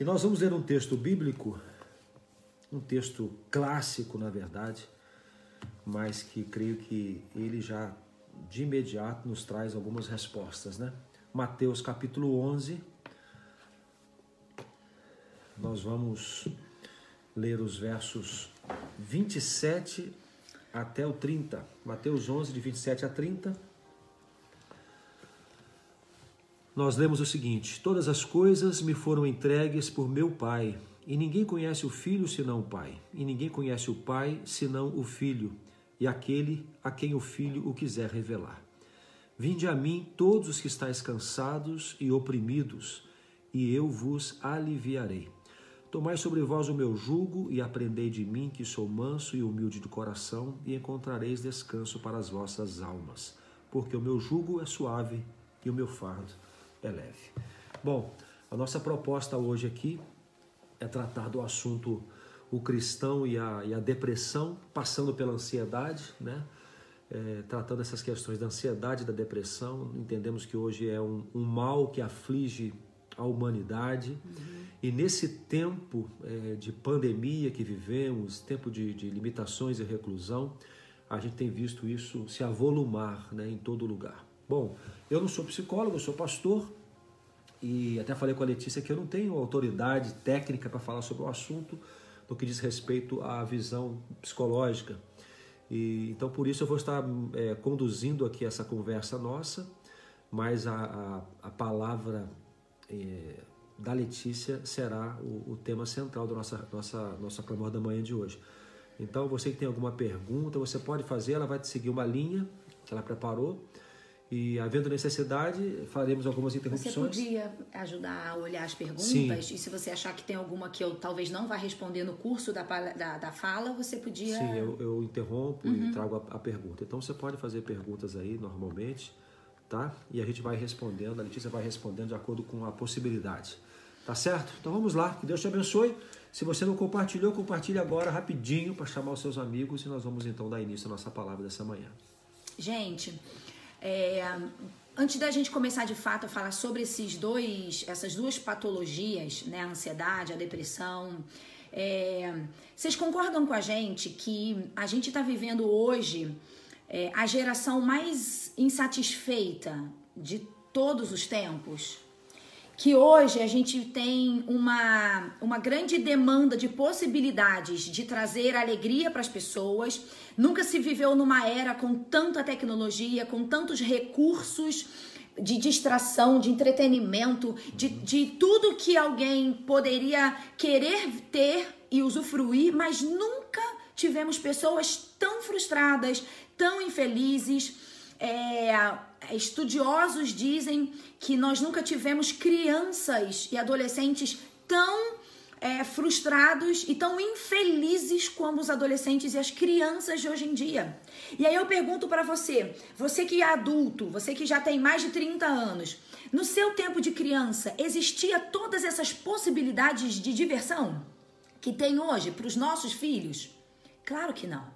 E nós vamos ler um texto bíblico, um texto clássico, na verdade, mas que creio que ele já de imediato nos traz algumas respostas, né? Mateus capítulo 11. Nós vamos ler os versos 27 até o 30. Mateus 11, de 27 a 30. Nós lemos o seguinte: Todas as coisas me foram entregues por meu Pai, e ninguém conhece o Filho senão o Pai, e ninguém conhece o Pai senão o Filho, e aquele a quem o Filho o quiser revelar. Vinde a mim todos os que estáis cansados e oprimidos, e eu vos aliviarei. Tomai sobre vós o meu jugo e aprendei de mim, que sou manso e humilde de coração, e encontrareis descanso para as vossas almas, porque o meu jugo é suave e o meu fardo é leve. Bom, a nossa proposta hoje aqui é tratar do assunto o cristão e a, e a depressão, passando pela ansiedade, né? É, tratando essas questões da ansiedade e da depressão. Entendemos que hoje é um, um mal que aflige a humanidade. Uhum. E nesse tempo é, de pandemia que vivemos, tempo de, de, limitações e reclusão, a gente tem visto isso se avolumar né, em todo lugar. Bom, eu não sou psicólogo, eu sou pastor e até falei com a Letícia que eu não tenho autoridade técnica para falar sobre o assunto no que diz respeito à visão psicológica. E, então, por isso, eu vou estar é, conduzindo aqui essa conversa nossa, mas a, a, a palavra é, da Letícia será o, o, tema central da nossa, nossa, nossa clamor da manhã de hoje. Então, você que tem alguma pergunta, você pode fazer, ela vai te seguir uma linha que ela preparou. E havendo necessidade, faremos algumas interrupções. Você podia ajudar a olhar as perguntas? Sim. E se você achar que tem alguma que eu talvez não vá responder no curso da, da, da fala, você podia. Sim, eu, eu interrompo uhum. e trago a, a, pergunta. Então você pode fazer perguntas aí normalmente tá? E a gente vai respondendo, a Letícia vai respondendo de acordo com a possibilidade. Tá certo? Então vamos lá, que Deus te abençoe. Se você não compartilhou, compartilhe agora rapidinho para chamar os seus amigos e nós vamos então dar início à nossa palavra dessa manhã. Gente, é, antes da gente começar de fato a falar sobre esses dois, essas duas patologias, né, a ansiedade, a depressão, é, vocês concordam com a gente que a gente está vivendo hoje é, a geração mais insatisfeita de todos os tempos? Que hoje a gente tem uma, uma grande demanda de possibilidades de trazer alegria para as pessoas. Nunca se viveu numa era com tanta tecnologia, com tantos recursos de distração, de entretenimento, de, de tudo que alguém poderia querer ter e usufruir, mas nunca tivemos pessoas tão frustradas, tão infelizes. É, estudiosos dizem que nós nunca tivemos crianças e adolescentes tão é, frustrados e tão infelizes como os adolescentes e as crianças de hoje em dia. E aí eu pergunto para você, você que é adulto, você que já tem mais de 30 anos, no seu tempo de criança existia todas essas possibilidades de diversão que tem hoje para os nossos filhos? Claro que não.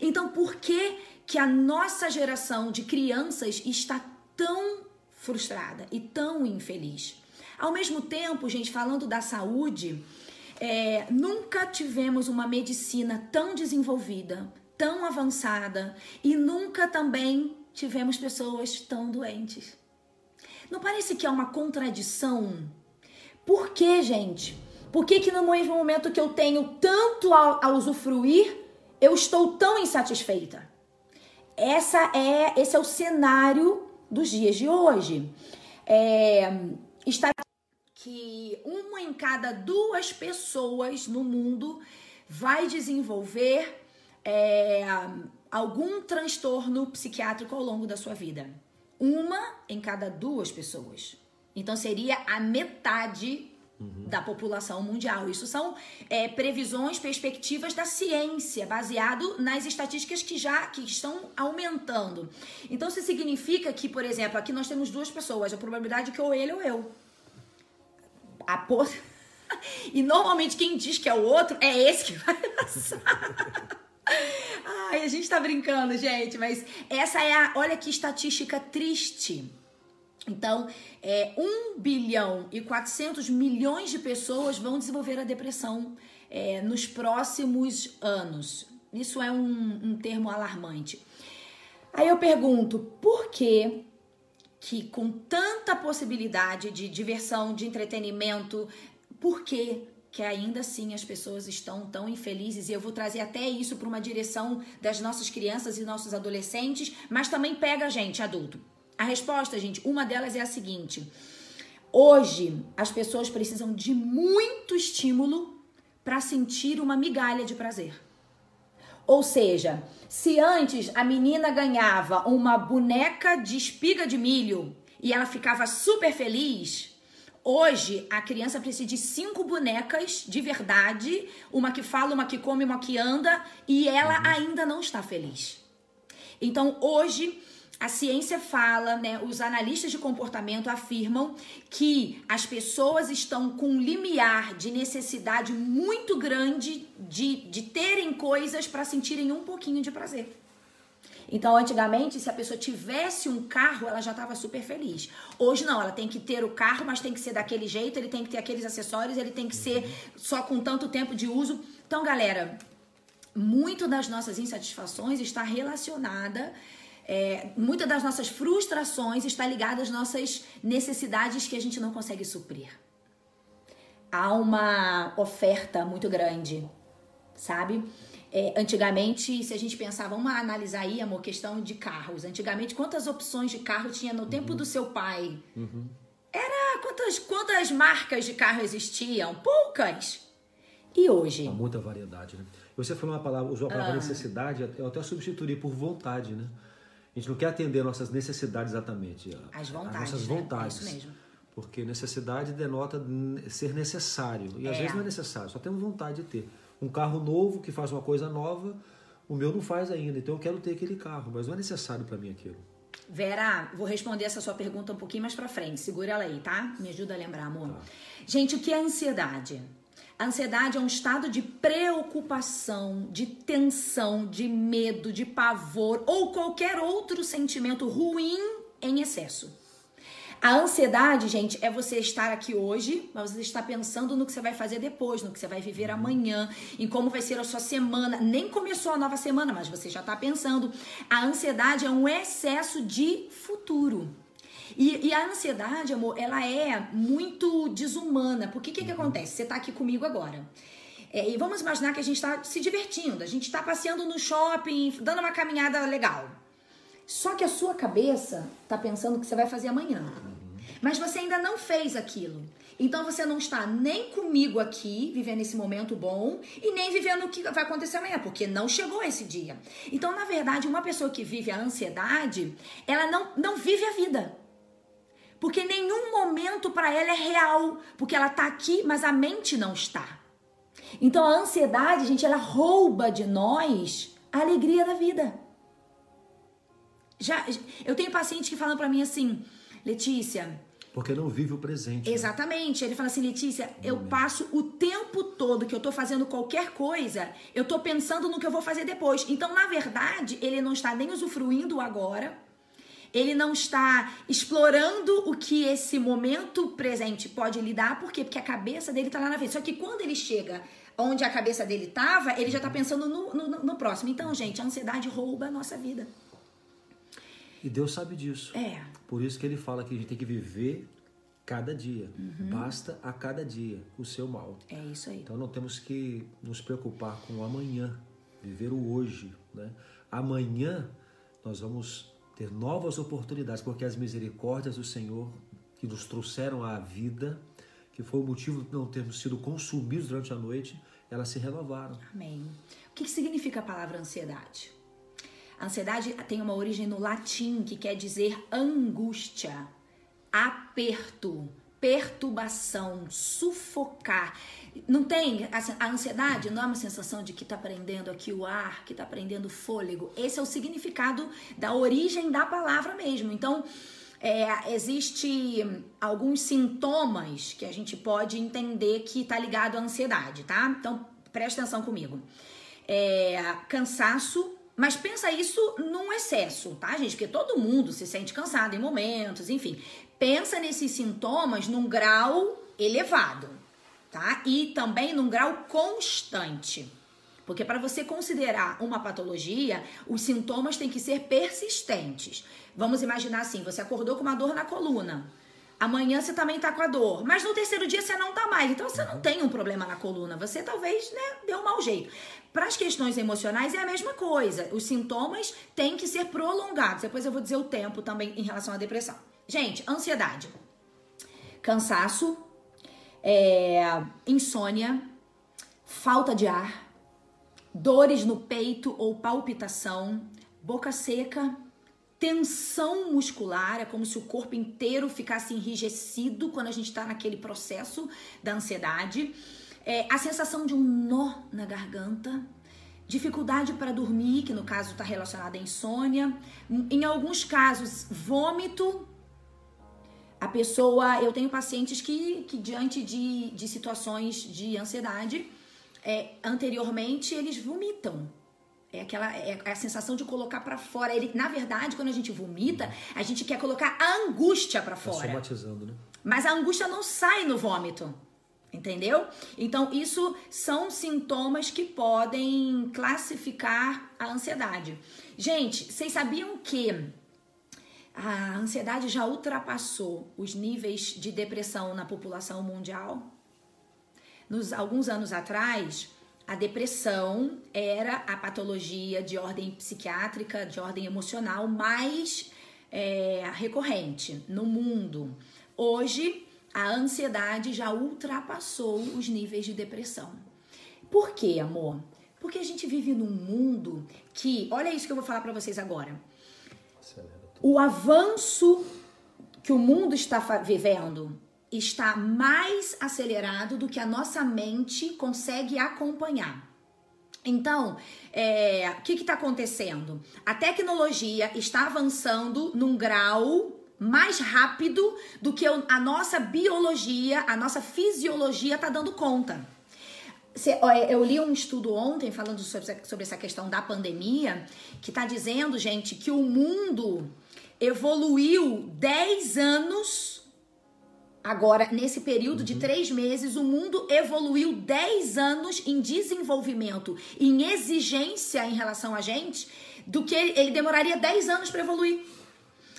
Então, por que que a nossa geração de crianças está tão frustrada e tão infeliz? Ao mesmo tempo, gente, falando da saúde, é, nunca tivemos uma medicina tão desenvolvida, tão avançada e nunca também tivemos pessoas tão doentes. Não parece que é uma contradição? Por que, gente? Por que, que no mesmo momento que eu tenho tanto a, a usufruir, eu estou tão insatisfeita? Essa é, esse é o cenário dos dias de hoje. É, está que uma em cada duas pessoas no mundo vai desenvolver é, algum transtorno psiquiátrico ao longo da sua vida. Uma em cada duas pessoas. Então seria a metade uhum. da população mundial. Isso são é, previsões, perspectivas da ciência, baseado nas estatísticas que já que estão aumentando. Então, isso significa que, por exemplo, aqui nós temos duas pessoas, a probabilidade é que ou ele ou eu. A por... E normalmente quem diz que é o outro é esse que vai passar. Ai, a gente tá brincando, gente, mas essa é a. Olha que estatística triste. Então, é, 1 bilhão e 400 milhões de pessoas vão desenvolver a depressão é, nos próximos anos. Isso é um, um termo alarmante. Aí eu pergunto, por que que com tanta possibilidade de diversão, de entretenimento, por que que ainda assim as pessoas estão tão infelizes e eu vou trazer até isso para uma direção das nossas crianças e nossos adolescentes, mas também pega a gente, adulto. A resposta, gente, uma delas é a seguinte: hoje as pessoas precisam de muito estímulo para sentir uma migalha de prazer. Ou seja, se antes a menina ganhava uma boneca de espiga de milho e ela ficava super feliz, hoje a criança precisa de cinco bonecas de verdade, uma que fala, uma que come, uma que anda, e ela uhum. ainda não está feliz. Então hoje a ciência fala, né, os analistas de comportamento afirmam que as pessoas estão com um limiar de necessidade muito grande de, de terem coisas para sentirem um pouquinho de prazer. Então, antigamente, se a pessoa tivesse um carro, ela já estava super feliz. Hoje não, ela tem que ter o carro, mas tem que ser daquele jeito, ele tem que ter aqueles acessórios, ele tem que ser só com tanto tempo de uso. Então, galera, muito das nossas insatisfações está relacionada é, muitas das nossas frustrações está ligada às nossas necessidades que a gente não consegue suprir. Há uma oferta muito grande, sabe? É, antigamente, se a gente pensar, vamos analisar aí, amor, questão de carros. Antigamente, quantas opções de carro tinha no tempo uhum. do seu pai? Uhum. Era quantas, quantas marcas de carro existiam? Poucas. E hoje? Há muita variedade, né? Você falou uma palavra, usou a palavra ah. necessidade, eu até substituí por vontade, né? A gente não quer atender nossas necessidades exatamente. As vontades. As nossas né? vontades. É isso mesmo. Porque necessidade denota ser necessário. E às é. vezes não é necessário, só temos vontade de ter. Um carro novo que faz uma coisa nova, o meu não faz ainda. Então eu quero ter aquele carro, mas não é necessário para mim aquilo. Vera, vou responder essa sua pergunta um pouquinho mais para frente. Segura ela aí, tá? Me ajuda a lembrar, amor. Tá. Gente, o que é ansiedade? A ansiedade é um estado de preocupação, de tensão, de medo, de pavor ou qualquer outro sentimento ruim em excesso. A ansiedade, gente, é você estar aqui hoje, mas você está pensando no que você vai fazer depois, no que você vai viver amanhã, em como vai ser a sua semana. Nem começou a nova semana, mas você já está pensando. A ansiedade é um excesso de futuro. E, e, a ansiedade, amor, ela é muito desumana. Porque o que, que uhum. acontece? Você tá aqui comigo agora. É, e vamos imaginar que a gente está se divertindo, a gente está passeando no shopping, dando uma caminhada legal. Só que a sua cabeça tá pensando que você vai fazer amanhã. Uhum. Mas você ainda não fez aquilo. Então você não está nem comigo aqui, vivendo esse momento bom, e nem vivendo o que vai acontecer amanhã, porque não chegou esse dia. Então, na verdade, uma pessoa que vive a ansiedade, ela não, não vive a vida. Porque nenhum momento para ela é real, porque ela está aqui, mas a mente não está. Então a ansiedade, gente, ela rouba de nós a alegria da vida. Já eu tenho paciente que falam para mim assim, Letícia, porque não vive o presente. Né? Exatamente. Ele fala assim, Letícia, eu passo o tempo todo que eu tô fazendo qualquer coisa, eu tô pensando no que eu vou fazer depois. Então, na verdade, ele não está nem usufruindo agora, ele não está explorando o que esse momento presente pode lhe dar, por quê? Porque a cabeça dele está lá na frente. Só que quando ele chega onde a cabeça dele estava, ele já está pensando no, no, no, próximo. Então, gente, a ansiedade rouba a nossa vida. E Deus sabe disso. É. Por isso que ele fala que a gente tem que viver cada dia. Uhum. Basta a cada dia o seu mal. É isso aí. Então não temos que nos preocupar com o amanhã, viver o hoje. Né? Amanhã nós vamos ter novas oportunidades, porque as misericórdias do Senhor que nos trouxeram à vida, que foi o motivo de não termos sido consumidos durante a noite, elas se renovaram. Amém. O que significa a palavra ansiedade? A ansiedade tem uma origem no latim que quer dizer angústia, aperto, perturbação, sufocar. Não tem a ansiedade, não é uma sensação de que está prendendo aqui o ar, que está prendendo o fôlego. Esse é o significado da origem da palavra mesmo. Então, é, existe alguns sintomas que a gente pode entender que está ligado à ansiedade, tá? Então, presta atenção comigo. É, cansaço, Mas pensa isso num excesso, tá, gente? Porque todo mundo se sente cansado em momentos, enfim. Pensa nesses sintomas num grau elevado, tá? E também num grau constante. Porque para você considerar uma patologia, os sintomas têm que ser persistentes. Vamos imaginar assim: você acordou com uma dor na coluna. Amanhã você também tá com a dor, mas no terceiro dia você não tá mais. Então você não tem um problema na coluna, você talvez, né, deu um mau jeito. Para as questões emocionais é a mesma coisa. Os sintomas têm que ser prolongados. Depois eu vou dizer o tempo também em relação à depressão. Gente, ansiedade, cansaço, é, insônia, falta de ar, dores no peito ou palpitação, boca seca, tensão muscular, é como se o corpo inteiro ficasse enrijecido quando a gente está naquele processo da ansiedade, é, a sensação de um nó na garganta, dificuldade para dormir, que no caso está relacionada à insônia, em alguns casos, vômito. A pessoa, eu tenho pacientes que, que diante de, de situações de ansiedade, é, anteriormente eles vomitam. É aquela é a sensação de colocar para fora. Ele, na verdade, quando a gente vomita, a gente quer colocar a angústia para tá fora. Tá somatizando, né? Mas a angústia não sai no vômito. Entendeu? Então, isso são sintomas que podem classificar a ansiedade. Gente, vocês sabiam que a ansiedade já ultrapassou os níveis de depressão na população mundial? Nos alguns anos atrás, a depressão era a patologia de ordem psiquiátrica, de ordem emocional mais é, recorrente no mundo. Hoje, a ansiedade já ultrapassou os níveis de depressão. Por quê, amor? Porque a gente vive num mundo que, olha isso que eu vou falar para vocês agora. O avanço que o mundo está vivendo está mais acelerado do que a nossa mente consegue acompanhar. Então, é, o que está acontecendo? A tecnologia está avançando num grau mais rápido do que a nossa biologia, a nossa fisiologia está dando conta. Eu li um estudo ontem falando sobre essa questão da pandemia, que está dizendo, gente, que o mundo evoluiu 10 anos Agora, nesse período uhum. de três meses, o mundo evoluiu 10 anos em desenvolvimento, em exigência em relação a gente, do que ele demoraria 10 anos para evoluir.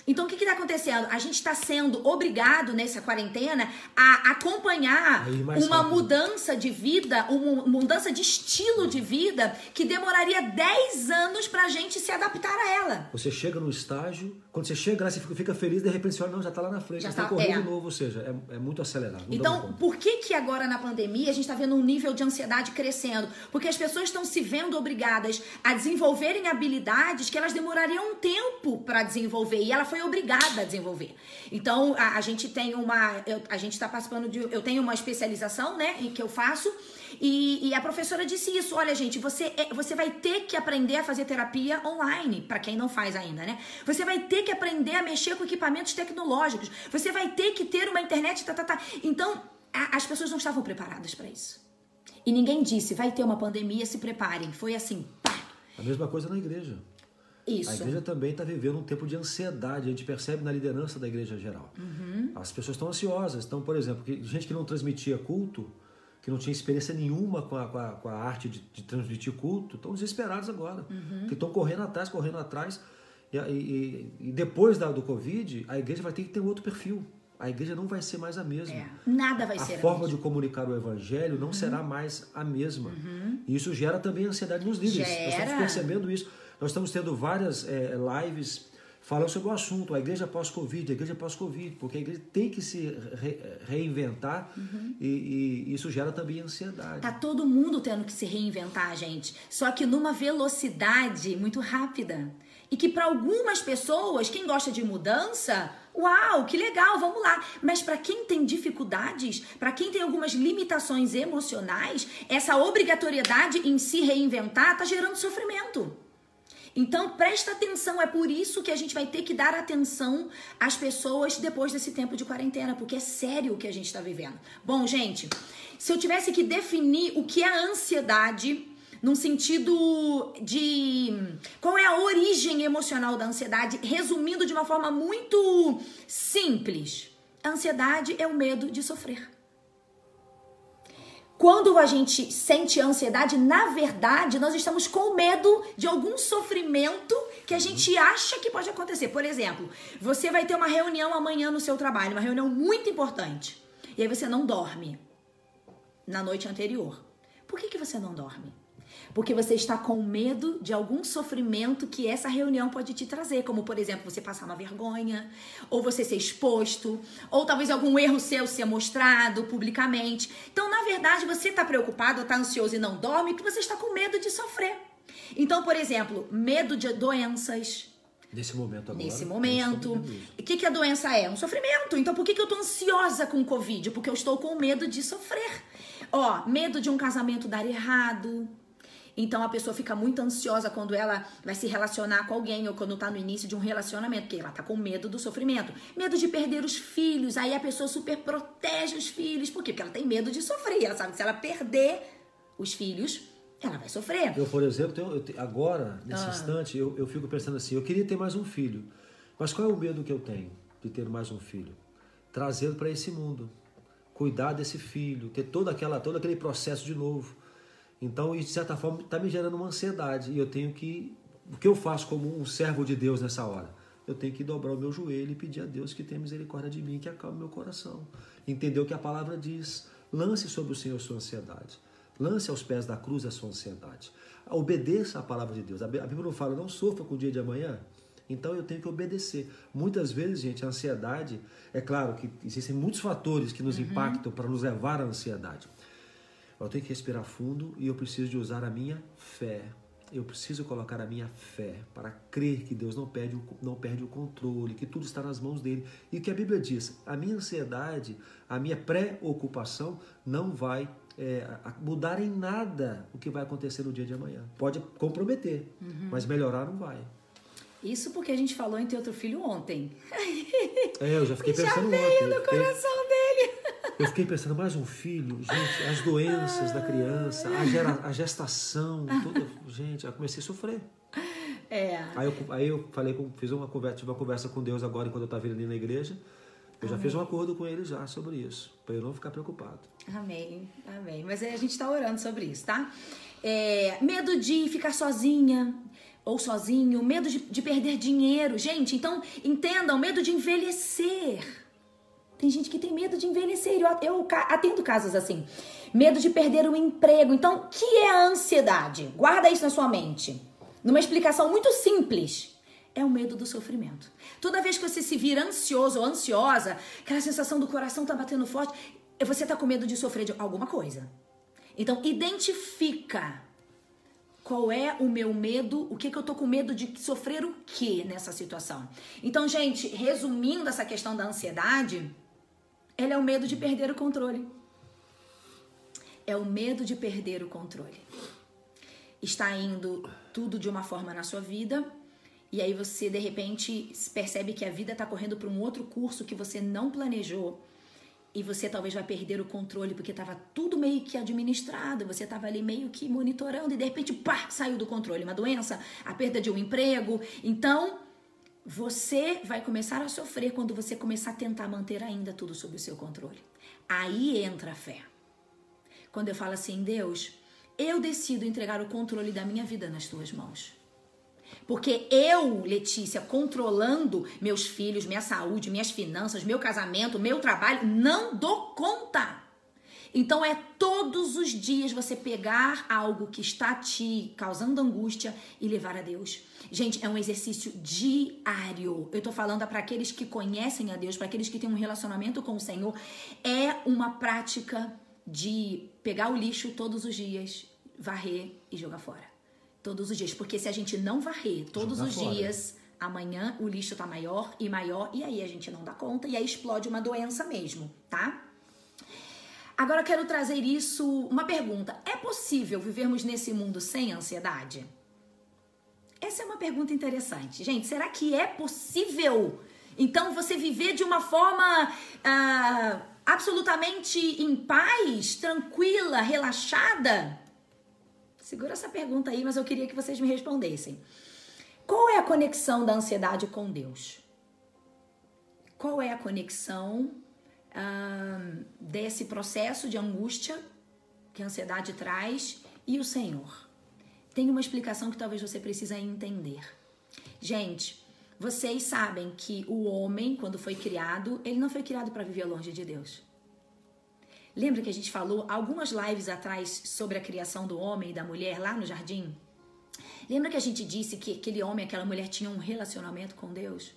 Então, o que está acontecendo? A gente está sendo obrigado nessa quarentena a acompanhar uma rápido. mudança de vida, uma mudança de estilo de vida que demoraria 10 anos para a gente se adaptar a ela. Você chega no estágio, quando você chega lá, você fica feliz, de repente você olha, não, já está lá na frente, já, está correndo é. de novo, ou seja, é, é muito acelerado. Então, por que que agora na pandemia a gente está vendo um nível de ansiedade crescendo? Porque as pessoas estão se vendo obrigadas a desenvolverem habilidades que elas demorariam um tempo para desenvolver e ela foi obrigada a desenvolver. Então, a, a gente tem uma, eu, a gente está participando de, eu tenho uma especialização, né, em que eu faço e, e, a professora disse isso: olha, gente, você, é, você vai ter que aprender a fazer terapia online, para quem não faz ainda, né? Você vai ter que aprender a mexer com equipamentos tecnológicos, você vai ter que ter uma internet, tá, tá, tá. Então, a, as pessoas não estavam preparadas para isso. E ninguém disse: vai ter uma pandemia, se preparem. Foi assim, pá. A mesma coisa na igreja. Isso. A igreja também está vivendo um tempo de ansiedade, a gente percebe na liderança da igreja geral. Uhum. As pessoas estão ansiosas. Então, por exemplo, gente que não transmitia culto, que não tinha experiência nenhuma com a, com a, com a arte de, de, transmitir culto, estão desesperados agora. Uhum. Que estão correndo atrás, correndo atrás. E, e, e depois da, do Covid, a igreja vai ter que ter um outro perfil. A igreja não vai ser mais a mesma. É, nada vai a ser. A forma de comunicar o evangelho não uhum. será mais a mesma. Uhum. E isso gera também ansiedade nos líderes. Gera. Nós estamos percebendo isso. Nós estamos tendo várias é, lives falando sobre o assunto, a igreja pós-Covid, a igreja pós-Covid, porque a igreja tem que se re reinventar uhum. e, e, isso gera também ansiedade. Tá todo mundo tendo que se reinventar, gente, só que numa velocidade muito rápida. E que para algumas pessoas, quem gosta de mudança, uau, que legal, vamos lá. Mas para quem tem dificuldades, para quem tem algumas limitações emocionais, essa obrigatoriedade em se reinventar tá gerando sofrimento. Então presta atenção, é por isso que a gente vai ter que dar atenção às pessoas depois desse tempo de quarentena, porque é sério o que a gente está vivendo. Bom, gente, se eu tivesse que definir o que é ansiedade num sentido de qual é a origem emocional da ansiedade, resumindo de uma forma muito simples. A ansiedade é o medo de sofrer. Quando a gente sente ansiedade, na verdade, nós estamos com medo de algum sofrimento que a uhum. gente acha que pode acontecer. Por exemplo, você vai ter uma reunião amanhã no seu trabalho, uma reunião muito importante. E aí você não dorme na noite anterior. Por que, que você não dorme? Porque você está com medo de algum sofrimento que essa reunião pode te trazer, como por exemplo, você passar uma vergonha, ou você ser exposto, ou talvez algum erro seu ser mostrado publicamente. Então, na verdade, você está preocupado, está ansioso e não dorme porque você está com medo de sofrer. Então, por exemplo, medo de doenças, Nesse momento agora. Nesse momento. O que, que a doença é? Um sofrimento. Então por que, que eu tô ansiosa com o Covid? Porque eu estou com medo de sofrer. Ó, medo de um casamento dar errado. Então a pessoa fica muito ansiosa quando ela vai se relacionar com alguém ou quando tá no início de um relacionamento, porque ela tá com medo do sofrimento. Medo de perder os filhos. Aí a pessoa super protege os filhos. Por quê? Porque ela tem medo de sofrer. Ela sabe que se ela perder os filhos, ela vai sofrer. Eu, por exemplo, tenho, eu, agora, nesse ah. instante, eu, eu fico pensando assim: eu queria ter mais um filho. Mas qual é o medo que eu tenho de ter mais um filho? Trazê-lo para esse mundo. Cuidar desse filho, ter toda aquela, todo aquele processo de novo. Então, isso, de certa forma, está me gerando uma ansiedade. E eu tenho que. O que eu faço como um servo de Deus nessa hora? Eu tenho que dobrar o meu joelho e pedir a Deus que tenha misericórdia de mim, que acalme meu coração. Entender o que a palavra diz. Lance sobre o Senhor sua ansiedade. Lance aos pés da cruz a sua ansiedade. Obedeça a palavra de Deus. A Bíblia não fala, não sofra com o dia de amanhã. Então eu tenho que obedecer. Muitas vezes, gente, a ansiedade, é claro que existem muitos fatores que nos uhum. impactam para nos levar à ansiedade. Eu tenho que respirar fundo e eu preciso de usar a minha fé. Eu preciso colocar a minha fé para crer que Deus não perde, não perde o controle, que tudo está nas mãos dele. E o que a Bíblia diz, a minha ansiedade, a minha preocupação não vai é, mudar em nada o que vai acontecer no dia de amanhã. Pode comprometer, uhum. mas melhorar não vai. Isso porque a gente falou em outro filho ontem. É, eu já fiquei pensando já veio ontem. no coração dele. Eu fiquei pensando, mais um filho? Gente, as doenças da criança, a, gera, a gestação, tudo. Gente, eu comecei a sofrer. É. Aí eu, aí eu falei, fiz uma conversa, tive uma conversa com Deus agora, enquanto eu estava ali na igreja. Eu já Amém. fiz um acordo com ele já sobre isso, para eu não ficar preocupado. Amém, amém. Mas a gente está orando sobre isso, tá? É, medo de ficar sozinha ou sozinho, medo de, de perder dinheiro. Gente, então entendam, medo de envelhecer. Tem gente que tem medo de envelhecer. Eu, atendo casos assim. Medo de perder o emprego. Então, que é a ansiedade? Guarda isso na sua mente. Numa explicação muito simples é o medo do sofrimento. Toda vez que você se vira ansioso ou ansiosa, aquela sensação do coração tá batendo forte, você tá com medo de sofrer de alguma coisa. Então, identifica qual é o meu medo, o que, que eu tô com medo de sofrer o que nessa situação. Então, gente, resumindo essa questão da ansiedade, ela é o medo de perder o controle. É o medo de perder o controle. Está indo tudo de uma forma na sua vida e aí você de repente percebe que a vida está correndo para um outro curso que você não planejou. E você talvez vai perder o controle porque estava tudo meio que administrado, você estava ali meio que monitorando e de repente, pá, saiu do controle. Uma doença, a perda de um emprego. Então, você vai começar a sofrer quando você começar a tentar manter ainda tudo sob o seu controle. Aí entra a fé. Quando eu falo assim, Deus, eu decido entregar o controle da minha vida nas tuas mãos. Porque eu, Letícia, controlando meus filhos, minha saúde, minhas finanças, meu casamento, meu trabalho, não dou conta. Então é todos os dias você pegar algo que está te causando angústia e levar a Deus. Gente, é um exercício diário. Eu tô falando para aqueles que conhecem a Deus, para aqueles que têm um relacionamento com o Senhor, é uma prática de pegar o lixo todos os dias, varrer e jogar fora. Todos os dias. Porque se a gente não varrer todos Joga os fora. dias, amanhã o lixo tá maior e maior e aí a gente não dá conta e aí explode uma doença mesmo, tá? Agora eu quero trazer isso, uma pergunta. É possível vivermos nesse mundo sem ansiedade? Essa é uma pergunta interessante. Gente, será que é possível? Então, você viver de uma forma ah, absolutamente em paz, tranquila, relaxada? Segura essa pergunta aí, mas eu queria que vocês me respondessem. Qual é a conexão da ansiedade com Deus? Qual é a conexão desse processo de angústia que a ansiedade traz e o Senhor? Tem uma explicação que talvez você precise entender. Gente, vocês sabem que o homem, quando foi criado, ele não foi criado para viver longe de Deus. Lembra que a gente falou algumas lives atrás sobre a criação do homem e da mulher lá no jardim? Lembra que a gente disse que aquele homem e aquela mulher tinham um relacionamento com Deus?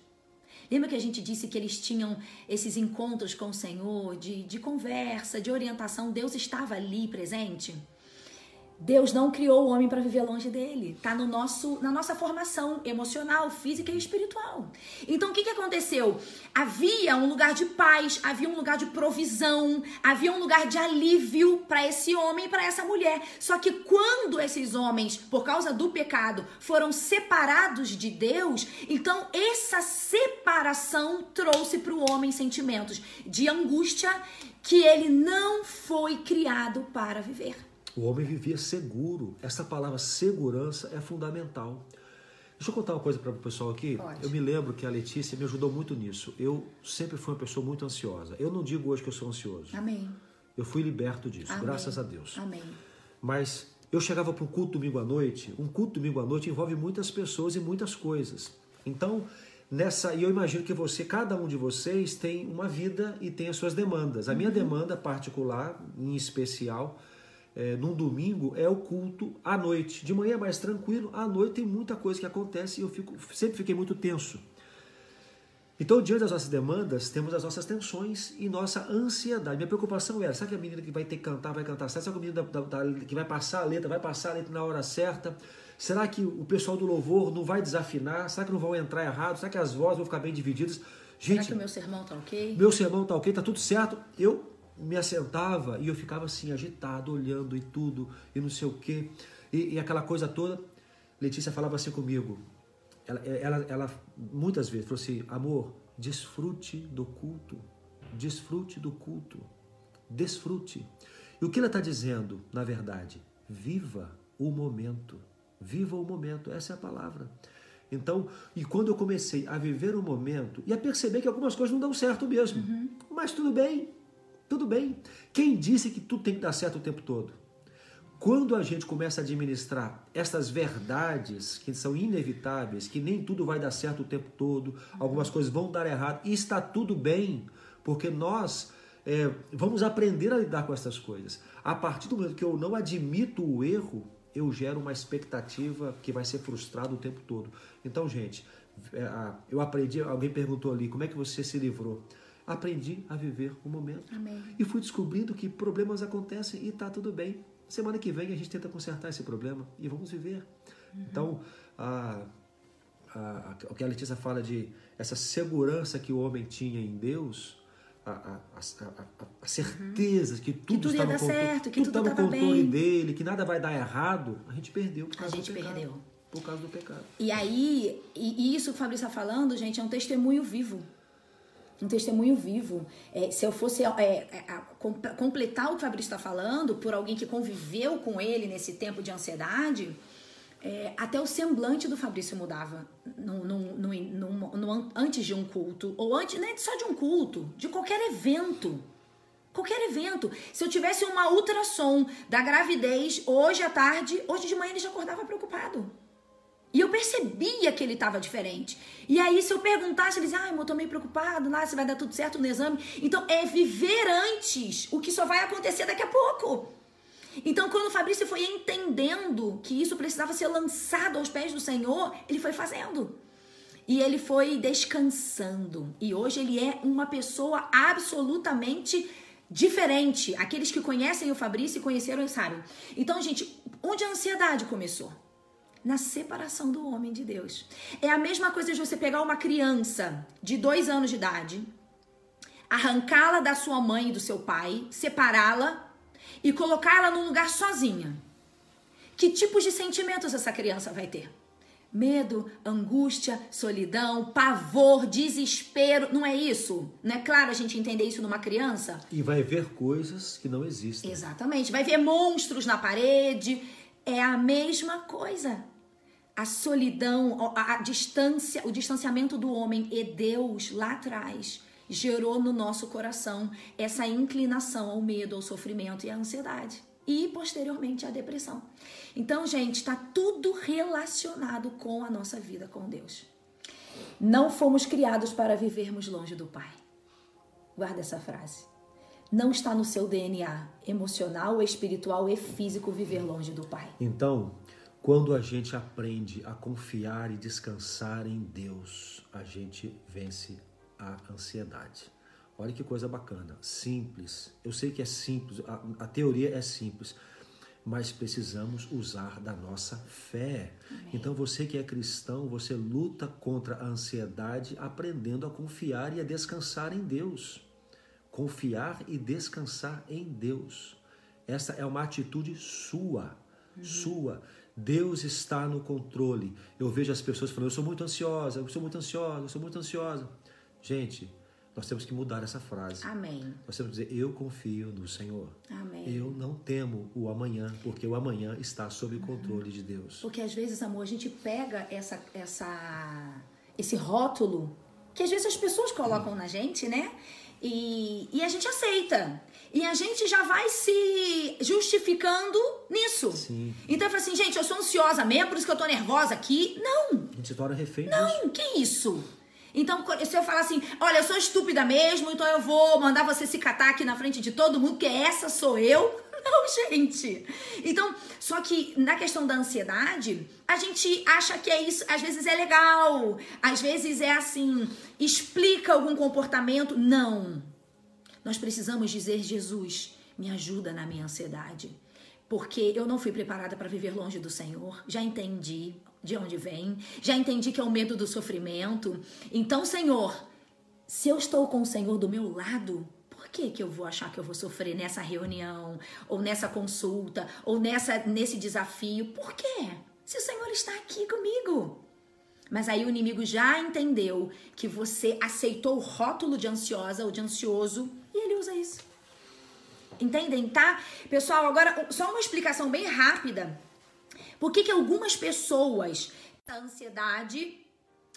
Lembra que a gente disse que eles tinham esses encontros com o Senhor, de, de conversa, de orientação? Deus estava ali presente? Deus não criou o homem para viver longe dele. Tá no nosso, na nossa formação emocional, física e espiritual. Então o que, que aconteceu? Havia um lugar de paz, havia um lugar de provisão, havia um lugar de alívio para esse homem e para essa mulher. Só que quando esses homens, por causa do pecado, foram separados de Deus, então essa separação trouxe para o homem sentimentos de angústia que ele não foi criado para viver. O homem vivia seguro. Essa palavra segurança é fundamental. Deixa eu contar uma coisa para o pessoal aqui. Pode. Eu me lembro que a Letícia me ajudou muito nisso. Eu sempre fui uma pessoa muito ansiosa. Eu não digo hoje que eu sou ansioso. Amém. Eu fui liberto disso, Amém. graças a Deus. Amém. Mas eu chegava para um culto domingo à noite. Um culto domingo à noite envolve muitas pessoas e muitas coisas. Então, nessa, e eu imagino que você, cada um de vocês, tem uma vida e tem as suas demandas. A minha Uhum. demanda particular, em especial, é, num domingo é o culto à noite. De manhã é mais tranquilo, à noite tem muita coisa que acontece e eu fico, sempre fiquei muito tenso. Então, diante das nossas demandas, temos as nossas tensões e nossa ansiedade. Minha preocupação era: será que a menina que vai ter que cantar vai cantar certo? Será que a menina da- da- da- que vai passar a letra vai passar a letra na hora certa? Será que o pessoal do louvor não vai desafinar? Será que não vão entrar errado? Será que as vozes vão ficar bem divididas? Será Gente, que o meu sermão tá ok? meu sermão tá ok, tá tudo certo. Eu me assentava e eu ficava assim, agitado, olhando e tudo, e não sei o quê. E, e aquela coisa toda. Letícia falava assim comigo. Ela, ela, ela muitas vezes falou assim: amor, desfrute do culto. Desfrute do culto. Desfrute. E o que ela está dizendo, na verdade? Viva o momento. Viva o momento. Essa é a palavra. Então, e quando eu comecei a viver o momento e a perceber que algumas coisas não dão certo mesmo, mas tudo bem, tudo bem. Quem disse que tudo tem que dar certo o tempo todo? Quando a gente começa a administrar essas verdades que são inevitáveis, que nem tudo vai dar certo o tempo todo, algumas coisas vão dar errado, e está tudo bem, porque nós é, vamos aprender a lidar com essas coisas. A partir do momento que eu não admito o erro, eu gero uma expectativa que vai ser frustrado o tempo todo. Então, gente, é, eu aprendi, alguém perguntou ali, como é que você se livrou? Aprendi a viver o momento. Amém. E fui descobrindo que problemas acontecem e tá tudo bem. Semana que vem a gente tenta consertar esse problema e vamos viver. Então, a, a, a- o que a Letícia fala de essa segurança que o homem tinha em Deus, a, a, a, a- a certeza que tudo, tudo está no dar contro- certo, que tudo tá no controle bem. dele, que nada vai dar errado, a gente perdeu por A causa gente do pecado. perdeu. Por causa do pecado. E aí, e isso que o Fabrício está falando, gente, é um testemunho vivo. Um testemunho vivo. É, se eu fosse é, é, com- completar o que o Fabrício está falando, por alguém que conviveu com ele nesse tempo de ansiedade, é, até o semblante do Fabrício mudava antes de um culto, ou antes, não é só de um culto, de qualquer evento. Qualquer evento. Se eu tivesse uma ultrassom da gravidez hoje à tarde, hoje de manhã ele já acordava preocupado. E eu percebia que ele estava diferente. E aí, se eu perguntasse, ele dizia, ah, eu tô meio preocupado, lá se vai dar tudo certo no exame. Então, é viver antes o que só vai acontecer daqui a pouco. Então, quando o Fabrício foi entendendo que isso precisava ser lançado aos pés do Senhor, ele foi fazendo. E ele foi descansando. E hoje ele é uma pessoa absolutamente diferente. Aqueles que conhecem o Fabrício e conheceram sabem. Então, gente, onde a ansiedade começou? Na separação do homem de Deus. É a mesma coisa de você pegar uma criança de dois anos de idade, arrancá-la da sua mãe e do seu pai, separá-la e colocá-la num lugar sozinha. Que tipos de sentimentos essa criança vai ter? Medo, angústia, solidão, pavor, desespero. Não é isso? Não é claro a gente entender isso numa criança? E vai ver coisas que não existem. Exatamente. Vai ver monstros na parede. é a mesma coisa. A solidão, a, a distância, o distanciamento do homem e Deus lá atrás gerou no nosso coração essa inclinação ao medo, ao sofrimento e à ansiedade. E posteriormente à depressão. Então, gente, está tudo relacionado com a nossa vida com Deus. Não fomos criados para vivermos longe do Pai. Guarda essa frase. Não está no seu DNA emocional, espiritual e físico viver longe do Pai. Então, quando a gente aprende a confiar e descansar em Deus, a gente vence a ansiedade. Olha que coisa bacana, simples. Eu sei que é simples, a, a teoria é simples, mas precisamos usar da nossa fé. Amém. Então você que é cristão, você luta contra a ansiedade aprendendo a confiar e a descansar em Deus. Confiar e descansar em Deus. Essa é uma atitude sua, uhum. sua. Deus está no controle. Eu vejo as pessoas falando: eu sou muito ansiosa, eu sou muito ansiosa, eu sou muito ansiosa. Gente, nós temos que mudar essa frase. Amém. Nós temos que dizer: Eu confio no Senhor. Amém. Eu não temo o amanhã, porque o amanhã está sob o controle de Deus. Porque às vezes, amor, a gente pega essa, essa, esse rótulo que às vezes as pessoas colocam na gente, né? E, e a gente aceita. E a gente já vai se justificando nisso. Sim. Então eu falo assim, gente, eu sou ansiosa mesmo, por isso que eu tô nervosa aqui. Não! A gente se torna refém Não, disso. que isso? Então, se eu falar assim, olha, eu sou estúpida mesmo, então eu vou mandar você se catar aqui na frente de todo mundo, que essa sou eu. Não, gente. Então, só que na questão da ansiedade, a gente acha que é isso, às vezes é legal, às vezes é assim, explica algum comportamento. Não. Nós precisamos dizer, Jesus, me ajuda na minha ansiedade. Porque eu não fui preparada para viver longe do Senhor. Já entendi de onde vem, já entendi que é o medo do sofrimento. Então, Senhor, se eu estou com o Senhor do meu lado, por que, que eu vou achar que eu vou sofrer nessa reunião, ou nessa consulta, ou nessa, nesse desafio? Por quê? Se o Senhor está aqui comigo. Mas aí o inimigo já entendeu que você aceitou o rótulo de ansiosa ou de ansioso e ele usa isso. Entendem, tá? Pessoal, agora só uma explicação bem rápida por que, que algumas pessoas têm ansiedade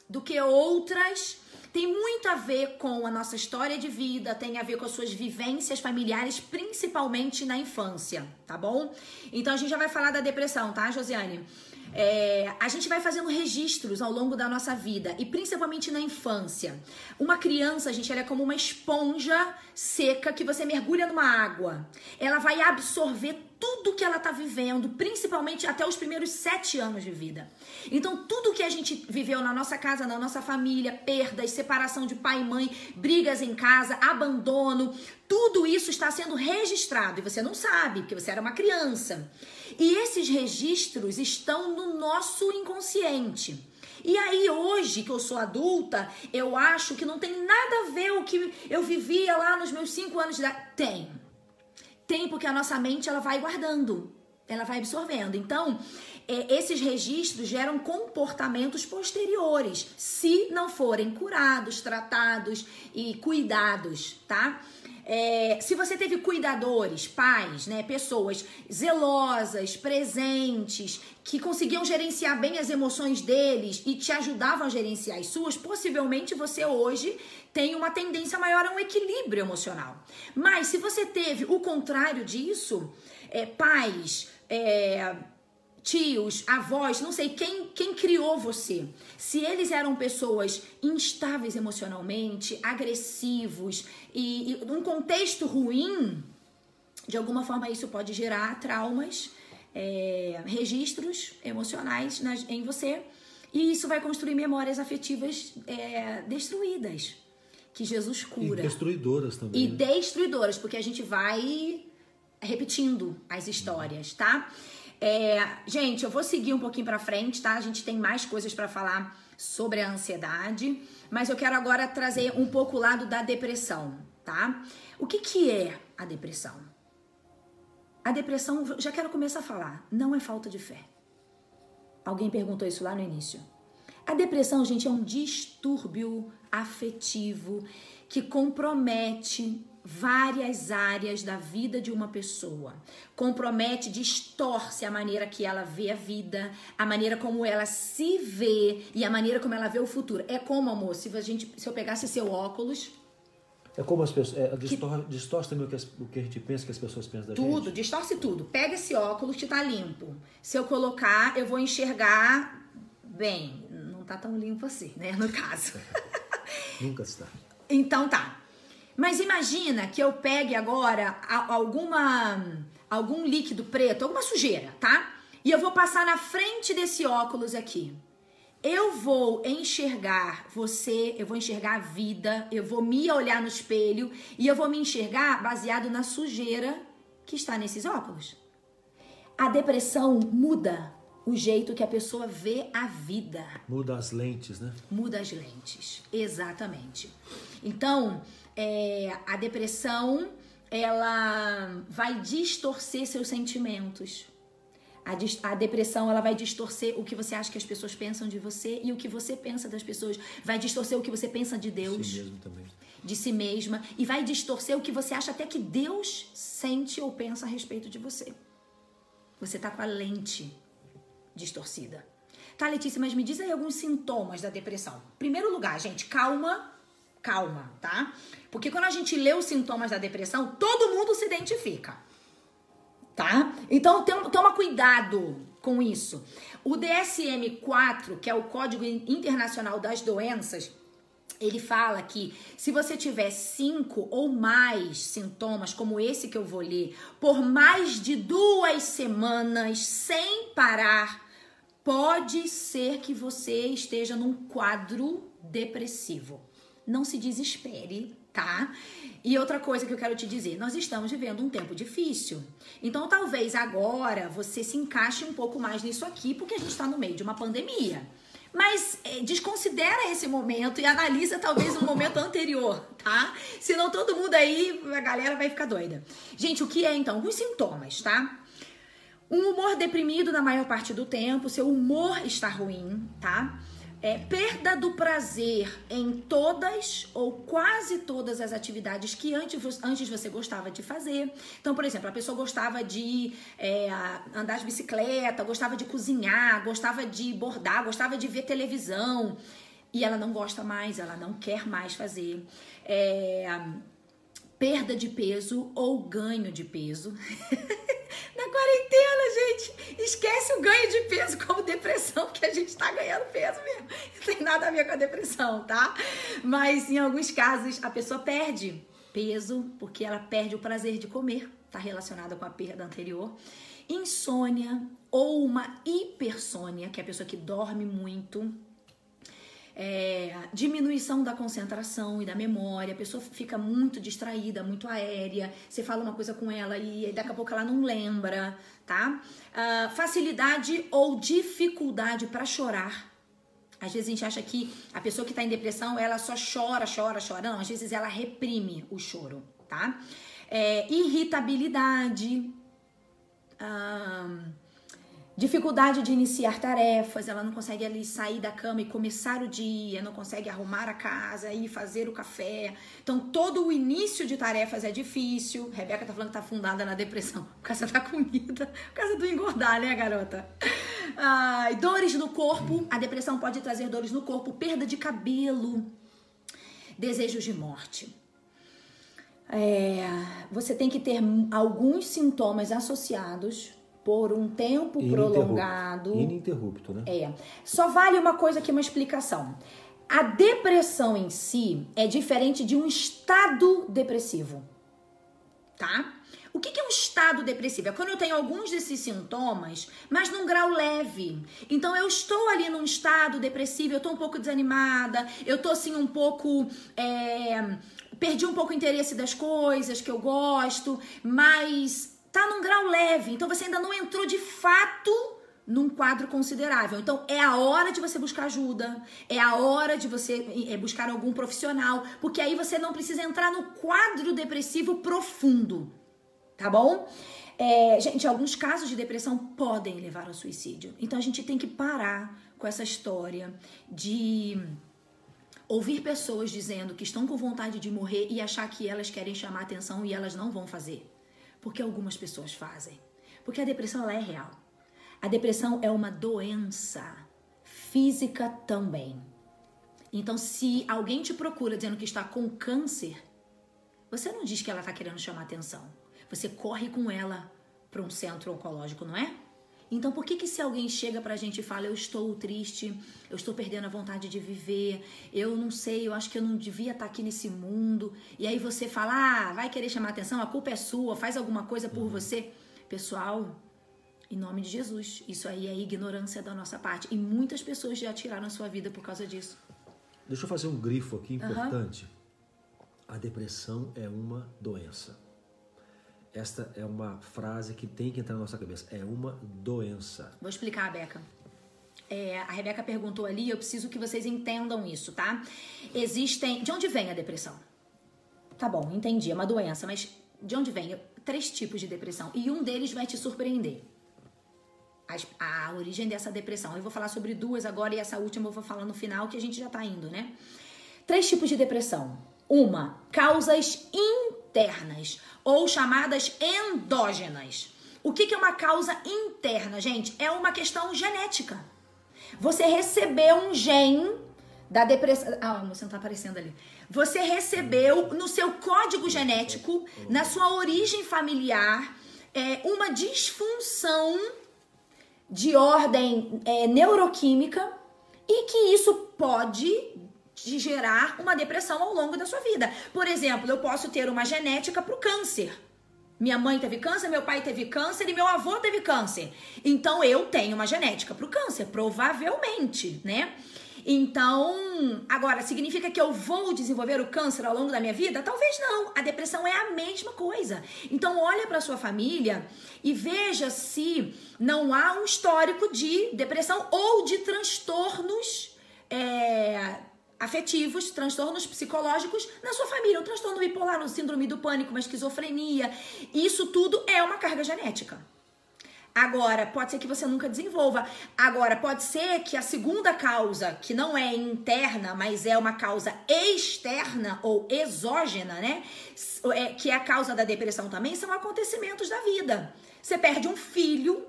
do que outras tem muito a ver com a nossa história de vida, tem a ver com as suas vivências familiares, principalmente na infância, tá bom? Então a gente já vai falar da depressão, tá, Josiane? É, a gente vai fazendo registros ao longo da nossa vida e principalmente na infância. Uma criança, gente, ela é como uma esponja seca que você mergulha numa água. Ela vai absorver tudo que ela está vivendo, principalmente até os primeiros sete anos de vida. Então, tudo que a gente viveu na nossa casa, na nossa família, perdas, separação de pai e mãe, brigas em casa, abandono, tudo isso está sendo registrado e você não sabe, porque você era uma criança. E esses registros estão no nosso inconsciente. E aí, hoje que eu sou adulta, eu acho que não tem nada a ver o que eu vivia lá nos meus cinco anos de idade. Tem tem porque a nossa mente ela vai guardando, ela vai absorvendo. Então, é, esses registros geram comportamentos posteriores, se não forem curados, tratados e cuidados, tá? É, se você teve cuidadores, pais, né, pessoas zelosas, presentes, que conseguiam gerenciar bem as emoções deles e te ajudavam a gerenciar as suas, possivelmente você hoje tem uma tendência maior a um equilíbrio emocional. Mas se você teve o contrário disso, é, pais, é, tios, avós, não sei quem, quem criou você. Se eles eram pessoas instáveis emocionalmente, agressivos e, e um contexto ruim, de alguma forma isso pode gerar traumas, é, registros emocionais nas, em você e isso vai construir memórias afetivas é, destruídas que Jesus cura. E destruidoras também. E destruidoras, porque a gente vai repetindo as histórias, tá? É, gente, eu vou seguir um pouquinho para frente, tá? A gente tem mais coisas para falar sobre a ansiedade, mas eu quero agora trazer um pouco o lado da depressão, tá? O que que é a depressão? A depressão, já quero começar a falar, não é falta de fé. Alguém perguntou isso lá no início. A depressão, gente, é um distúrbio afetivo que compromete várias áreas da vida de uma pessoa. Compromete, distorce a maneira que ela vê a vida, a maneira como ela se vê e a maneira como ela vê o futuro. É como, amor, se, a gente, se eu pegasse seu óculos. É como as pessoas. É, distor, que, distorce também o que, as, o que a gente pensa que as pessoas pensam da tudo, gente. Tudo, distorce tudo. Pega esse óculos que tá limpo. Se eu colocar, eu vou enxergar bem. Não tá tão limpo assim, né? No caso. Nunca está. Então tá. Mas imagina que eu pegue agora alguma algum líquido preto, alguma sujeira, tá? E eu vou passar na frente desse óculos aqui. Eu vou enxergar você, eu vou enxergar a vida, eu vou me olhar no espelho e eu vou me enxergar baseado na sujeira que está nesses óculos. A depressão muda o jeito que a pessoa vê a vida. Muda as lentes, né? Muda as lentes, exatamente. Então, é, a depressão ela vai distorcer seus sentimentos. A, depressão ela vai distorcer o que você acha que as pessoas pensam de você e o que você pensa das pessoas. Vai distorcer o que você pensa de Deus. Si mesmo também. De si mesma. E vai distorcer o que você acha até que Deus sente ou pensa a respeito de você. Você tá com a lente distorcida. Tá, Letícia, mas me diz aí alguns sintomas da depressão. Primeiro lugar, gente, calma calma, tá? Porque quando a gente lê os sintomas da depressão, todo mundo se identifica, tá? Então toma cuidado com isso. O DSM-4, que é o Código Internacional das Doenças, ele fala que se você tiver cinco ou mais sintomas, como esse que eu vou ler, por mais de duas semanas sem parar, pode ser que você esteja num quadro depressivo não se desespere, tá? E outra coisa que eu quero te dizer, nós estamos vivendo um tempo difícil. Então, talvez agora você se encaixe um pouco mais nisso aqui, porque a gente está no meio de uma pandemia. Mas é, desconsidera esse momento e analisa talvez um momento anterior, tá? Senão todo mundo aí, a galera vai ficar doida. Gente, o que é então? Os sintomas, tá? Um humor deprimido na maior parte do tempo, seu humor está ruim, tá? É, perda do prazer em todas ou quase todas as atividades que antes, antes você gostava de fazer. Então, por exemplo, a pessoa gostava de é, andar de bicicleta, gostava de cozinhar, gostava de bordar, gostava de ver televisão. E ela não gosta mais, ela não quer mais fazer. É, perda de peso ou ganho de peso. Na quarentena, gente, esquece o ganho de peso como depressão, porque a gente tá ganhando peso mesmo. Não tem nada a ver com a depressão, tá? Mas em alguns casos a pessoa perde peso porque ela perde o prazer de comer, tá relacionada com a perda anterior. Insônia ou uma hipersônia, que é a pessoa que dorme muito, é, diminuição da concentração e da memória, a pessoa fica muito distraída, muito aérea, você fala uma coisa com ela e daqui a pouco ela não lembra, tá? Uh, facilidade ou dificuldade para chorar. Às vezes a gente acha que a pessoa que está em depressão, ela só chora, chora, chora. Não, às vezes ela reprime o choro, tá? É, irritabilidade. Uh, Dificuldade de iniciar tarefas, ela não consegue ali sair da cama e começar o dia, não consegue arrumar a casa e fazer o café. Então, todo o início de tarefas é difícil. Rebeca tá falando que tá fundada na depressão por causa da comida, por causa do engordar, né, garota? Dores no corpo, a depressão pode trazer dores no corpo, perda de cabelo, desejos de morte. É, você tem que ter alguns sintomas associados por um tempo prolongado. Ininterrupto, né? É. Só vale uma coisa aqui, uma explicação. A depressão em si é diferente de um estado depressivo, tá? O que é um estado depressivo? É quando eu tenho alguns desses sintomas, mas num grau leve. Então eu estou ali num estado depressivo, eu estou um pouco desanimada, eu estou assim um pouco. É, perdi um pouco o interesse das coisas que eu gosto, mas tá num grau leve, então você ainda não entrou de fato num quadro considerável. Então é a hora de você buscar ajuda, é a hora de você é, buscar algum profissional, porque aí você não precisa entrar no quadro depressivo profundo, tá bom? É, gente, alguns casos de depressão podem levar ao suicídio. Então a gente tem que parar com essa história de Ouvir pessoas dizendo que estão com vontade de morrer e achar que elas querem chamar atenção e elas não vão fazer. Porque algumas pessoas fazem. Porque a depressão ela é real. A depressão é uma doença física também. Então, se alguém te procura dizendo que está com câncer, você não diz que ela está querendo chamar atenção. Você corre com ela para um centro oncológico, não é? Então, por que que se alguém chega pra gente e fala, eu estou triste, eu estou perdendo a vontade de viver, eu não sei, eu acho que eu não devia estar aqui nesse mundo, e aí você fala, ah, vai querer chamar atenção, a culpa é sua, faz alguma coisa por uhum. você. Pessoal, em nome de Jesus, isso aí é ignorância da nossa parte. E muitas pessoas já tiraram a sua vida por causa disso. Deixa eu fazer um grifo aqui importante. Uhum. A depressão é uma doença. Esta é uma frase que tem que entrar na nossa cabeça. É uma doença. Vou explicar, Rebeca. É, a Rebeca perguntou ali, eu preciso que vocês entendam isso, tá? Existem. De onde vem a depressão? Tá bom, entendi, é uma doença, mas de onde vem? Três tipos de depressão. E um deles vai te surpreender. A, a origem dessa depressão. Eu vou falar sobre duas agora e essa última eu vou falar no final, que a gente já tá indo, né? Três tipos de depressão. Uma, causas internas ou chamadas endógenas. O que, é uma causa interna, gente? É uma questão genética. Você recebeu um gene da depressão. Ah, você não tá aparecendo ali. Você recebeu no seu código genético, na sua origem familiar, é, uma disfunção de ordem é, neuroquímica e que isso pode de gerar uma depressão ao longo da sua vida. Por exemplo, eu posso ter uma genética para o câncer. Minha mãe teve câncer, meu pai teve câncer e meu avô teve câncer. Então eu tenho uma genética para o câncer, provavelmente, né? Então, agora, significa que eu vou desenvolver o câncer ao longo da minha vida? Talvez não. A depressão é a mesma coisa. Então, olha para sua família e veja se não há um histórico de depressão ou de transtornos é, afetivos, transtornos psicológicos na sua família, um transtorno bipolar, um síndrome do pânico, uma esquizofrenia. Isso tudo é uma carga genética. Agora, pode ser que você nunca desenvolva. Agora, pode ser que a segunda causa, que não é interna, mas é uma causa externa ou exógena, né? É, que é a causa da depressão também, são acontecimentos da vida. Você perde um filho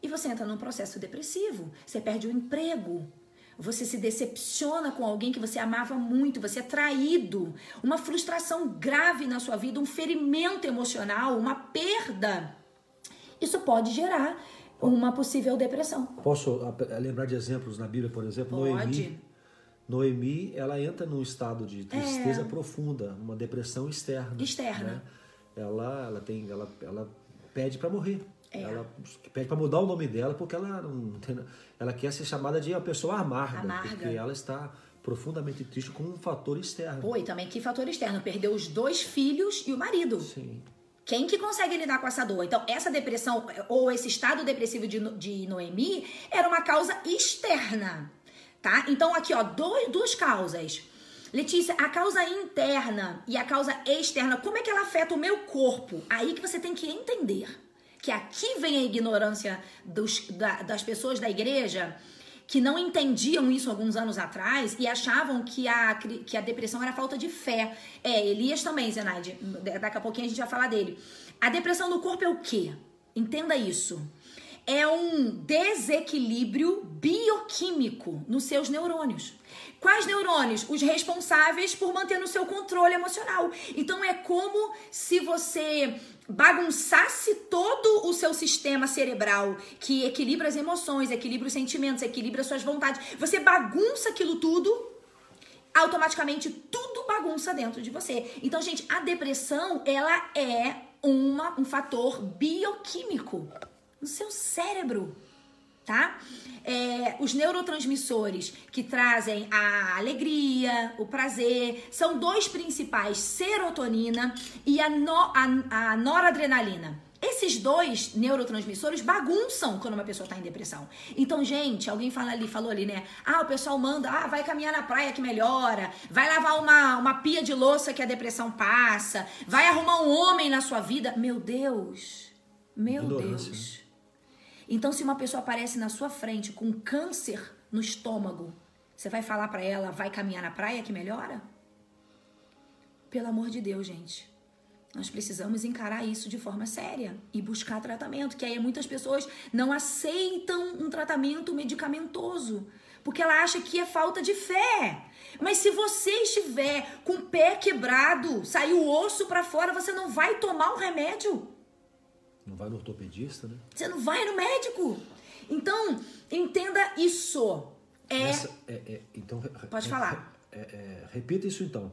e você entra num processo depressivo. Você perde o um emprego você se decepciona com alguém que você amava muito, você é traído, uma frustração grave na sua vida, um ferimento emocional, uma perda. Isso pode gerar uma possível depressão. Posso lembrar de exemplos na Bíblia, por exemplo, pode. Noemi. Noemi, ela entra num estado de tristeza é. profunda, uma depressão externa. Externa. Né? Ela, ela tem, ela, ela pede para morrer. É. Ela pede para mudar o nome dela porque ela não tem, ela quer ser chamada de uma pessoa amarga, amarga. porque ela está profundamente triste com um fator externo. Pô, e também que fator externo? Perdeu os dois filhos e o marido. Sim. Quem que consegue lidar com essa dor? Então, essa depressão ou esse estado depressivo de, de Noemi era uma causa externa, tá? Então, aqui, ó, dois, duas causas. Letícia, a causa interna e a causa externa, como é que ela afeta o meu corpo? Aí que você tem que entender que aqui vem a ignorância dos, da, das pessoas da igreja que não entendiam isso alguns anos atrás e achavam que a, que a depressão era falta de fé. É, Elias também, Zenaide. Daqui a pouquinho a gente vai falar dele. A depressão no corpo é o quê? Entenda isso. É um desequilíbrio bioquímico nos seus neurônios. Quais neurônios? Os responsáveis por manter no seu controle emocional. Então é como se você bagunçasse todo o seu sistema cerebral que equilibra as emoções, equilibra os sentimentos, equilibra suas vontades. Você bagunça aquilo tudo, automaticamente tudo bagunça dentro de você. Então, gente, a depressão, ela é uma, um fator bioquímico no seu cérebro tá? É, os neurotransmissores que trazem a alegria, o prazer, são dois principais, serotonina e a, no, a, a noradrenalina. Esses dois neurotransmissores bagunçam quando uma pessoa está em depressão. Então, gente, alguém fala ali, falou ali, né? Ah, o pessoal manda, ah, vai caminhar na praia que melhora, vai lavar uma, uma pia de louça que a depressão passa, vai arrumar um homem na sua vida. Meu Deus, meu Deus. Então, se uma pessoa aparece na sua frente com câncer no estômago, Você vai falar para ela, vai caminhar na praia que melhora? Pelo amor de Deus, gente. Nós precisamos encarar isso de forma séria e buscar tratamento, que aí muitas pessoas não aceitam um tratamento medicamentoso, porque ela acha que é falta de fé. Mas se você estiver com o pé quebrado, saiu o osso para fora, você não vai tomar o remédio. Não vai no ortopedista, né? Você não vai no médico. Então, entenda isso. É. Essa, é, é então, Pode é, falar. É, repita isso então.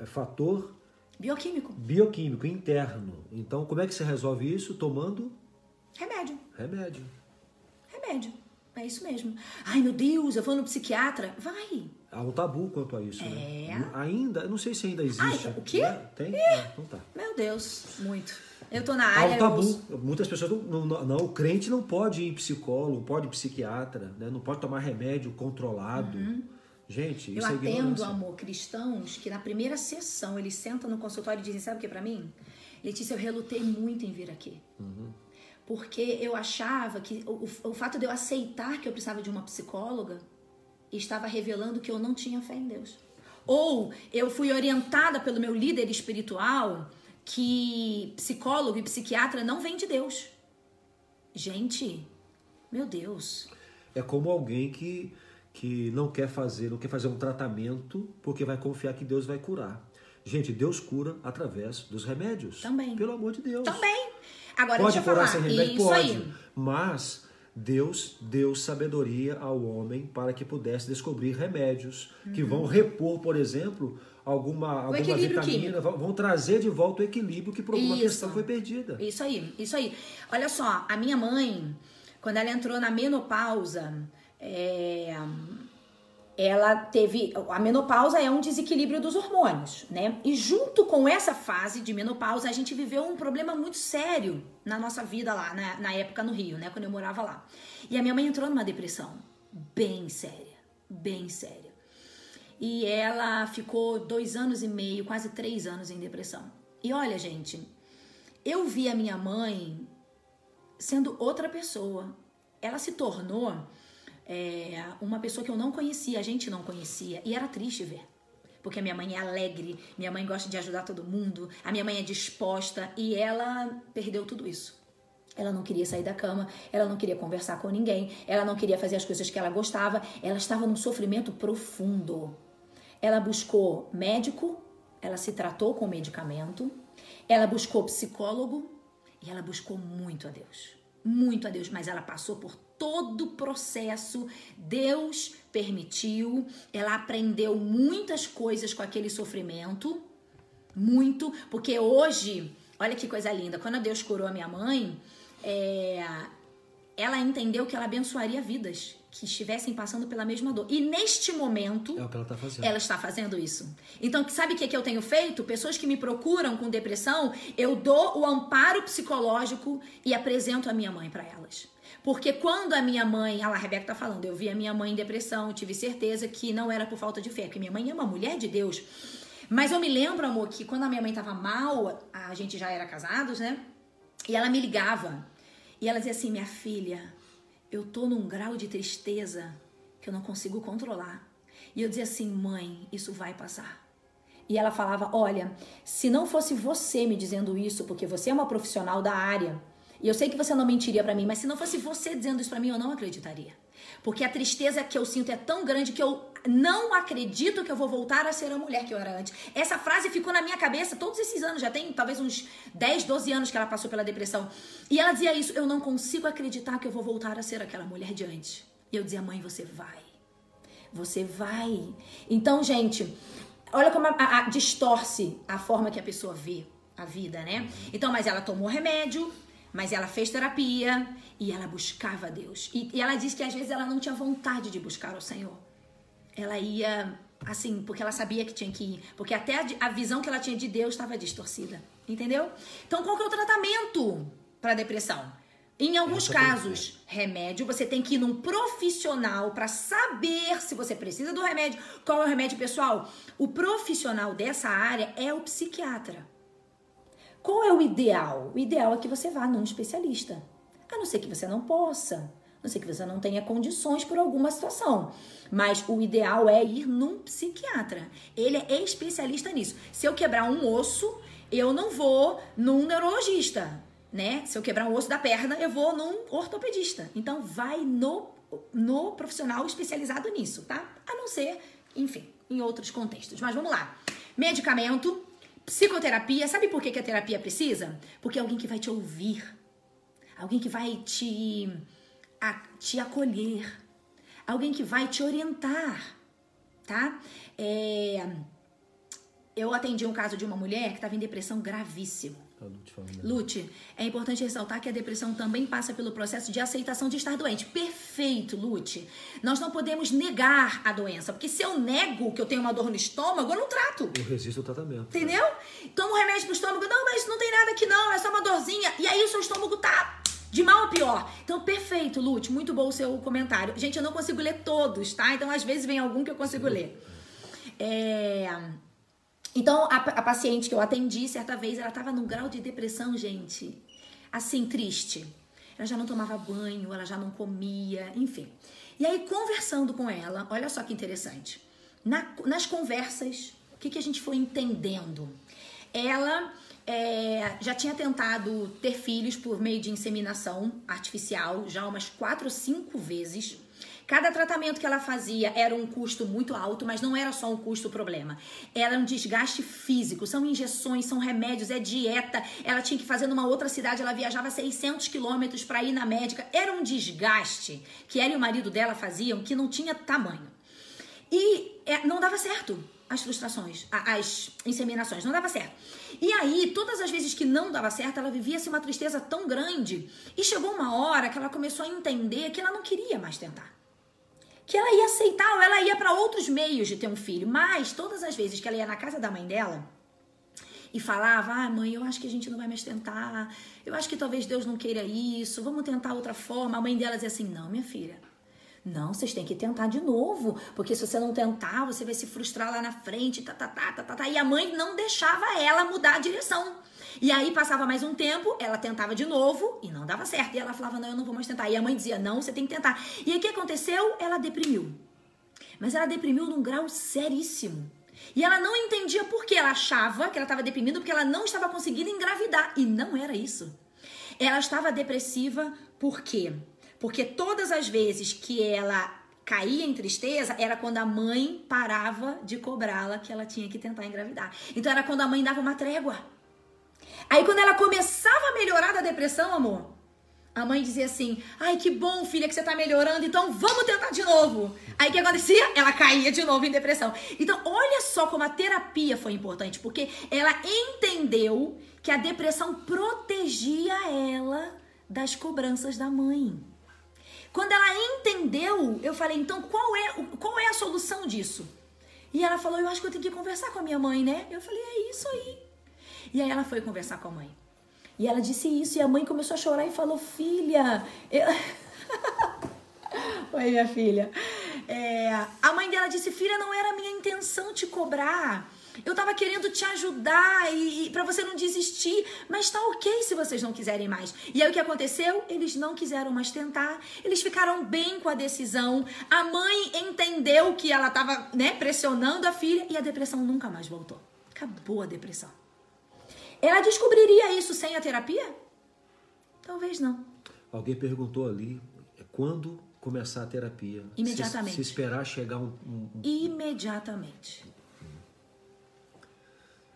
É fator Bioquímico. Bioquímico, interno. Então, como é que você resolve isso? Tomando? Remédio. Remédio. Remédio. É isso mesmo. Ai, meu Deus, eu vou no psiquiatra. Vai. Há um tabu quanto a isso, é. né? Ainda, não sei se ainda existe. Ai, o quê? Né? Tem? É. então tá. Meu Deus, muito. Eu tô na área. Há um tabu. Muitas pessoas não, não, não, O crente não pode ir em psicólogo, pode ir psiquiatra, né? não pode tomar remédio controlado. Uhum. Gente, eu é atendo, amor, cristãos que na primeira sessão eles sentam no consultório e dizem: Sabe o que para mim? Letícia, eu relutei muito em vir aqui. Uhum. Porque eu achava que o, o fato de eu aceitar que eu precisava de uma psicóloga estava revelando que eu não tinha fé em Deus. Ou eu fui orientada pelo meu líder espiritual que psicólogo e psiquiatra não vem de Deus. Gente, meu Deus. É como alguém que que não quer fazer, não quer fazer um tratamento porque vai confiar que Deus vai curar. Gente, Deus cura através dos remédios. Também. Pelo amor de Deus. Também. Agora, pode deixa eu curar falar. sem remédio? Isso pode. Aí. Mas Deus deu sabedoria ao homem para que pudesse descobrir remédios uhum. que vão repor, por exemplo, alguma, alguma vitamina, químico. vão trazer de volta o equilíbrio que por alguma Isso. questão foi perdida. Isso aí, isso aí. Olha só, a minha mãe, quando ela entrou na menopausa, é, ela teve. A menopausa é um desequilíbrio dos hormônios, né? E junto com essa fase de menopausa, a gente viveu um problema muito sério na nossa vida lá, na, na época no Rio, né? Quando eu morava lá. E a minha mãe entrou numa depressão bem séria, bem séria. E ela ficou dois anos e meio, quase três anos em depressão. E olha, gente, eu vi a minha mãe sendo outra pessoa. Ela se tornou é, uma pessoa que eu não conhecia, a gente não conhecia, e era triste ver. Porque a minha mãe é alegre, minha mãe gosta de ajudar todo mundo, a minha mãe é disposta e ela perdeu tudo isso. Ela não queria sair da cama, ela não queria conversar com ninguém, ela não queria fazer as coisas que ela gostava, ela estava num sofrimento profundo. Ela buscou médico, ela se tratou com medicamento, ela buscou psicólogo e ela buscou muito a Deus. Muito a Deus, mas ela passou por todo o processo, Deus permitiu, ela aprendeu muitas coisas com aquele sofrimento, muito, porque hoje, olha que coisa linda, quando Deus curou a minha mãe, é, ela entendeu que ela abençoaria vidas que estivessem passando pela mesma dor. E neste momento, é o que ela, tá fazendo. ela está fazendo isso. Então, sabe o que, que eu tenho feito? Pessoas que me procuram com depressão, eu dou o amparo psicológico e apresento a minha mãe para elas. Porque quando a minha mãe, ah lá, a Rebeca tá falando, eu vi a minha mãe em depressão, tive certeza que não era por falta de fé, porque minha mãe é uma mulher de Deus. Mas eu me lembro, amor, que quando a minha mãe tava mal, a gente já era casados, né? E ela me ligava. E ela dizia assim: Minha filha, eu tô num grau de tristeza que eu não consigo controlar. E eu dizia assim: Mãe, isso vai passar. E ela falava: Olha, se não fosse você me dizendo isso, porque você é uma profissional da área, e eu sei que você não mentiria para mim, mas se não fosse você dizendo isso para mim, eu não acreditaria. Porque a tristeza que eu sinto é tão grande que eu não acredito que eu vou voltar a ser a mulher que eu era antes. Essa frase ficou na minha cabeça todos esses anos, já tem talvez uns 10, 12 anos que ela passou pela depressão. E ela dizia isso: eu não consigo acreditar que eu vou voltar a ser aquela mulher de antes. E eu dizia: mãe, você vai. Você vai. Então, gente, olha como a, a, a distorce a forma que a pessoa vê a vida, né? Então, mas ela tomou remédio, mas ela fez terapia e ela buscava Deus. E, e ela disse que às vezes ela não tinha vontade de buscar o Senhor. Ela ia assim, porque ela sabia que tinha que ir. Porque até a, a visão que ela tinha de Deus estava distorcida. Entendeu? Então, qual que é o tratamento para depressão? Em alguns casos, remédio, você tem que ir num profissional para saber se você precisa do remédio. Qual é o remédio, pessoal? O profissional dessa área é o psiquiatra. Qual é o ideal? O ideal é que você vá num especialista. A não ser que você não possa. não sei que você não tenha condições por alguma situação. Mas o ideal é ir num psiquiatra. Ele é especialista nisso. Se eu quebrar um osso, eu não vou num neurologista, né? Se eu quebrar um osso da perna, eu vou num ortopedista. Então vai no no profissional especializado nisso, tá? A não ser, enfim, em outros contextos. Mas vamos lá. Medicamento, psicoterapia. Sabe por que a terapia precisa? Porque é alguém que vai te ouvir, alguém que vai te, a, te acolher, alguém que vai te orientar, tá? É, eu atendi um caso de uma mulher que estava em depressão gravíssima. Lute, é importante ressaltar que a depressão também passa pelo processo de aceitação de estar doente. Perfeito, Lute. Nós não podemos negar a doença, porque se eu nego que eu tenho uma dor no estômago, eu não trato. Eu resisto ao tratamento. Entendeu? Tomo remédio pro estômago, não, mas não tem nada aqui não, é só uma dorzinha. E aí o seu estômago tá de mal a pior. Então, perfeito, Lute, muito bom o seu comentário. Gente, eu não consigo ler todos, tá? Então, às vezes vem algum que eu consigo ler. É... Então, a, a paciente que eu atendi, certa vez, ela estava num grau de depressão, gente, assim, triste. Ela já não tomava banho, ela já não comia, enfim. E aí, conversando com ela, olha só que interessante. Na, nas conversas, o que, que a gente foi entendendo? Ela é, já tinha tentado ter filhos por meio de inseminação artificial já umas quatro ou cinco vezes. Cada tratamento que ela fazia era um custo muito alto, mas não era só um custo problema. Era um desgaste físico, são injeções, são remédios, é dieta. Ela tinha que fazer numa outra cidade, ela viajava 600 quilômetros para ir na médica. Era um desgaste que ela e o marido dela faziam que não tinha tamanho. E é, não dava certo as frustrações, as inseminações, não dava certo. E aí, todas as vezes que não dava certo, ela vivia-se uma tristeza tão grande. E chegou uma hora que ela começou a entender que ela não queria mais tentar que ela ia aceitar ou ela ia para outros meios de ter um filho. Mas todas as vezes que ela ia na casa da mãe dela e falava: "Ah, mãe, eu acho que a gente não vai mais tentar. Eu acho que talvez Deus não queira isso. Vamos tentar outra forma". A mãe dela dizia assim: "Não, minha filha. Não, vocês têm que tentar de novo, porque se você não tentar, você vai se frustrar lá na frente, tá, tá, tá, tá, tá, tá. E a mãe não deixava ela mudar a direção. E aí passava mais um tempo, ela tentava de novo e não dava certo. E ela falava: Não, eu não vou mais tentar. E a mãe dizia: Não, você tem que tentar. E aí o que aconteceu? Ela deprimiu. Mas ela deprimiu num grau seríssimo. E ela não entendia por que. Ela achava que ela estava deprimindo porque ela não estava conseguindo engravidar. E não era isso. Ela estava depressiva por quê? Porque todas as vezes que ela caía em tristeza era quando a mãe parava de cobrá-la que ela tinha que tentar engravidar. Então era quando a mãe dava uma trégua. Aí quando ela começava a melhorar da depressão, amor, a mãe dizia assim: Ai, que bom, filha, que você tá melhorando, então vamos tentar de novo. Aí o que acontecia? Ela caía de novo em depressão. Então, olha só como a terapia foi importante, porque ela entendeu que a depressão protegia ela das cobranças da mãe. Quando ela entendeu, eu falei: então qual é, qual é a solução disso? E ela falou: eu acho que eu tenho que conversar com a minha mãe, né? Eu falei: é isso aí. E aí ela foi conversar com a mãe. E ela disse isso, e a mãe começou a chorar e falou: Filha. Eu... Oi, minha filha. É, a mãe dela disse: Filha, não era minha intenção te cobrar. Eu tava querendo te ajudar e, e para você não desistir, mas tá ok se vocês não quiserem mais. E aí o que aconteceu? Eles não quiseram mais tentar. Eles ficaram bem com a decisão. A mãe entendeu que ela tava, né, pressionando a filha e a depressão nunca mais voltou. Acabou a depressão. Ela descobriria isso sem a terapia? Talvez não. Alguém perguntou ali é, quando começar a terapia. Imediatamente. Se, se esperar chegar um, um, um... Imediatamente.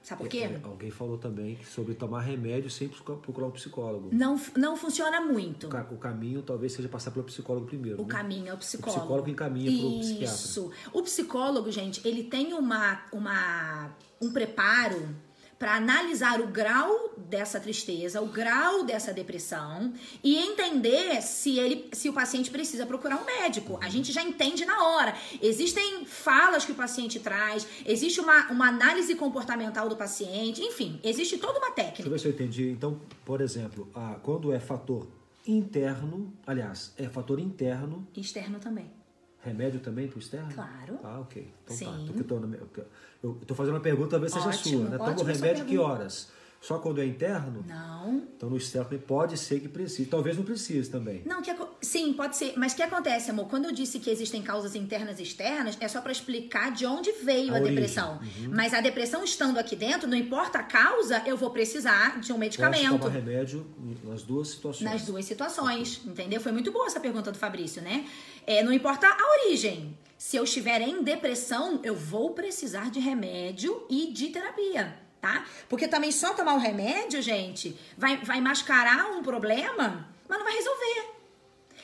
Sabe por quê? É, alguém falou também sobre tomar remédio sem procurar um psicólogo. Não, não funciona muito. O, o caminho talvez seja passar pelo psicólogo primeiro. O né? caminho é o psicólogo. O psicólogo encaminha para o psiquiatra. Isso. O psicólogo, gente, ele tem uma, uma, um preparo para analisar o grau dessa tristeza, o grau dessa depressão e entender se ele, se o paciente precisa procurar um médico. A gente já entende na hora. Existem falas que o paciente traz, existe uma, uma análise comportamental do paciente, enfim, existe toda uma técnica. Deixa eu ver se eu entendi. Então, por exemplo, a, quando é fator interno, aliás, é fator interno. Externo também. Remédio também para o externo? Claro. Ah, ok. Então Sim. tá. Eu estou fazendo uma pergunta, talvez seja ótimo, sua. Né? Toma o remédio que horas? Só quando é interno? Não. Então no externo pode ser que precise. Talvez não precise também. Não, que, sim, pode ser. Mas o que acontece, amor? Quando eu disse que existem causas internas e externas, é só para explicar de onde veio a, a depressão. Uhum. Mas a depressão estando aqui dentro, não importa a causa, eu vou precisar de um medicamento. Posso tomar remédio nas duas situações. Nas duas situações, entendeu? Foi muito boa essa pergunta do Fabrício, né? É, não importa a origem. Se eu estiver em depressão, eu vou precisar de remédio e de terapia tá? Porque também só tomar o remédio, gente, vai, vai mascarar um problema, mas não vai resolver.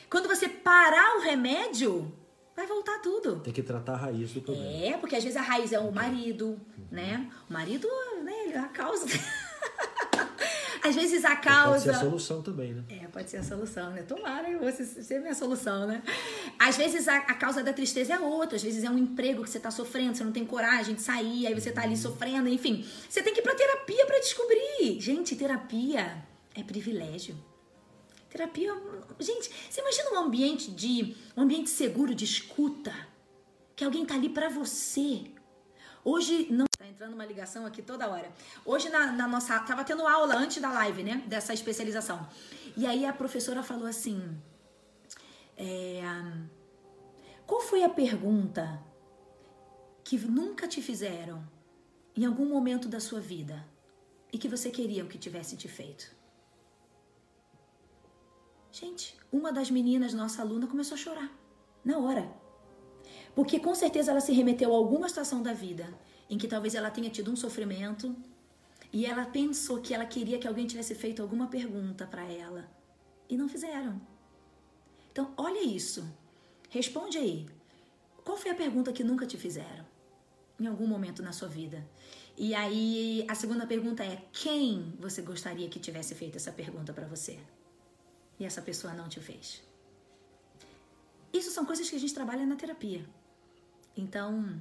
Quando você parar o remédio, vai voltar tudo. Tem que tratar a raiz do problema. É, porque às vezes a raiz é o marido, uhum. né? O marido, né, é a causa. Às vezes a causa. Pode ser a solução também, né? É, pode ser a solução, né? Tomara você ser minha solução, né? Às vezes a, a, causa da tristeza é outra, às vezes é um emprego que você tá sofrendo, você não tem coragem de sair, aí você tá ali sofrendo, enfim. Você tem que ir pra terapia para descobrir. Gente, terapia é privilégio. Terapia. Gente, você imagina um ambiente de. um ambiente seguro de escuta. Que alguém tá ali para você Hoje não. Tá entrando uma ligação aqui toda hora. Hoje na, na nossa. Tava tendo aula antes da live, né? Dessa especialização. E aí a professora falou assim. É, qual foi a pergunta que nunca te fizeram em algum momento da sua vida e que você queria que tivesse te feito? Gente, uma das meninas, nossa aluna, começou a chorar na hora. Porque com certeza ela se remeteu a alguma situação da vida em que talvez ela tenha tido um sofrimento e ela pensou que ela queria que alguém tivesse feito alguma pergunta para ela e não fizeram. Então, olha isso. Responde aí. Qual foi a pergunta que nunca te fizeram em algum momento na sua vida? E aí, a segunda pergunta é: quem você gostaria que tivesse feito essa pergunta para você? E essa pessoa não te fez. Isso são coisas que a gente trabalha na terapia. Então,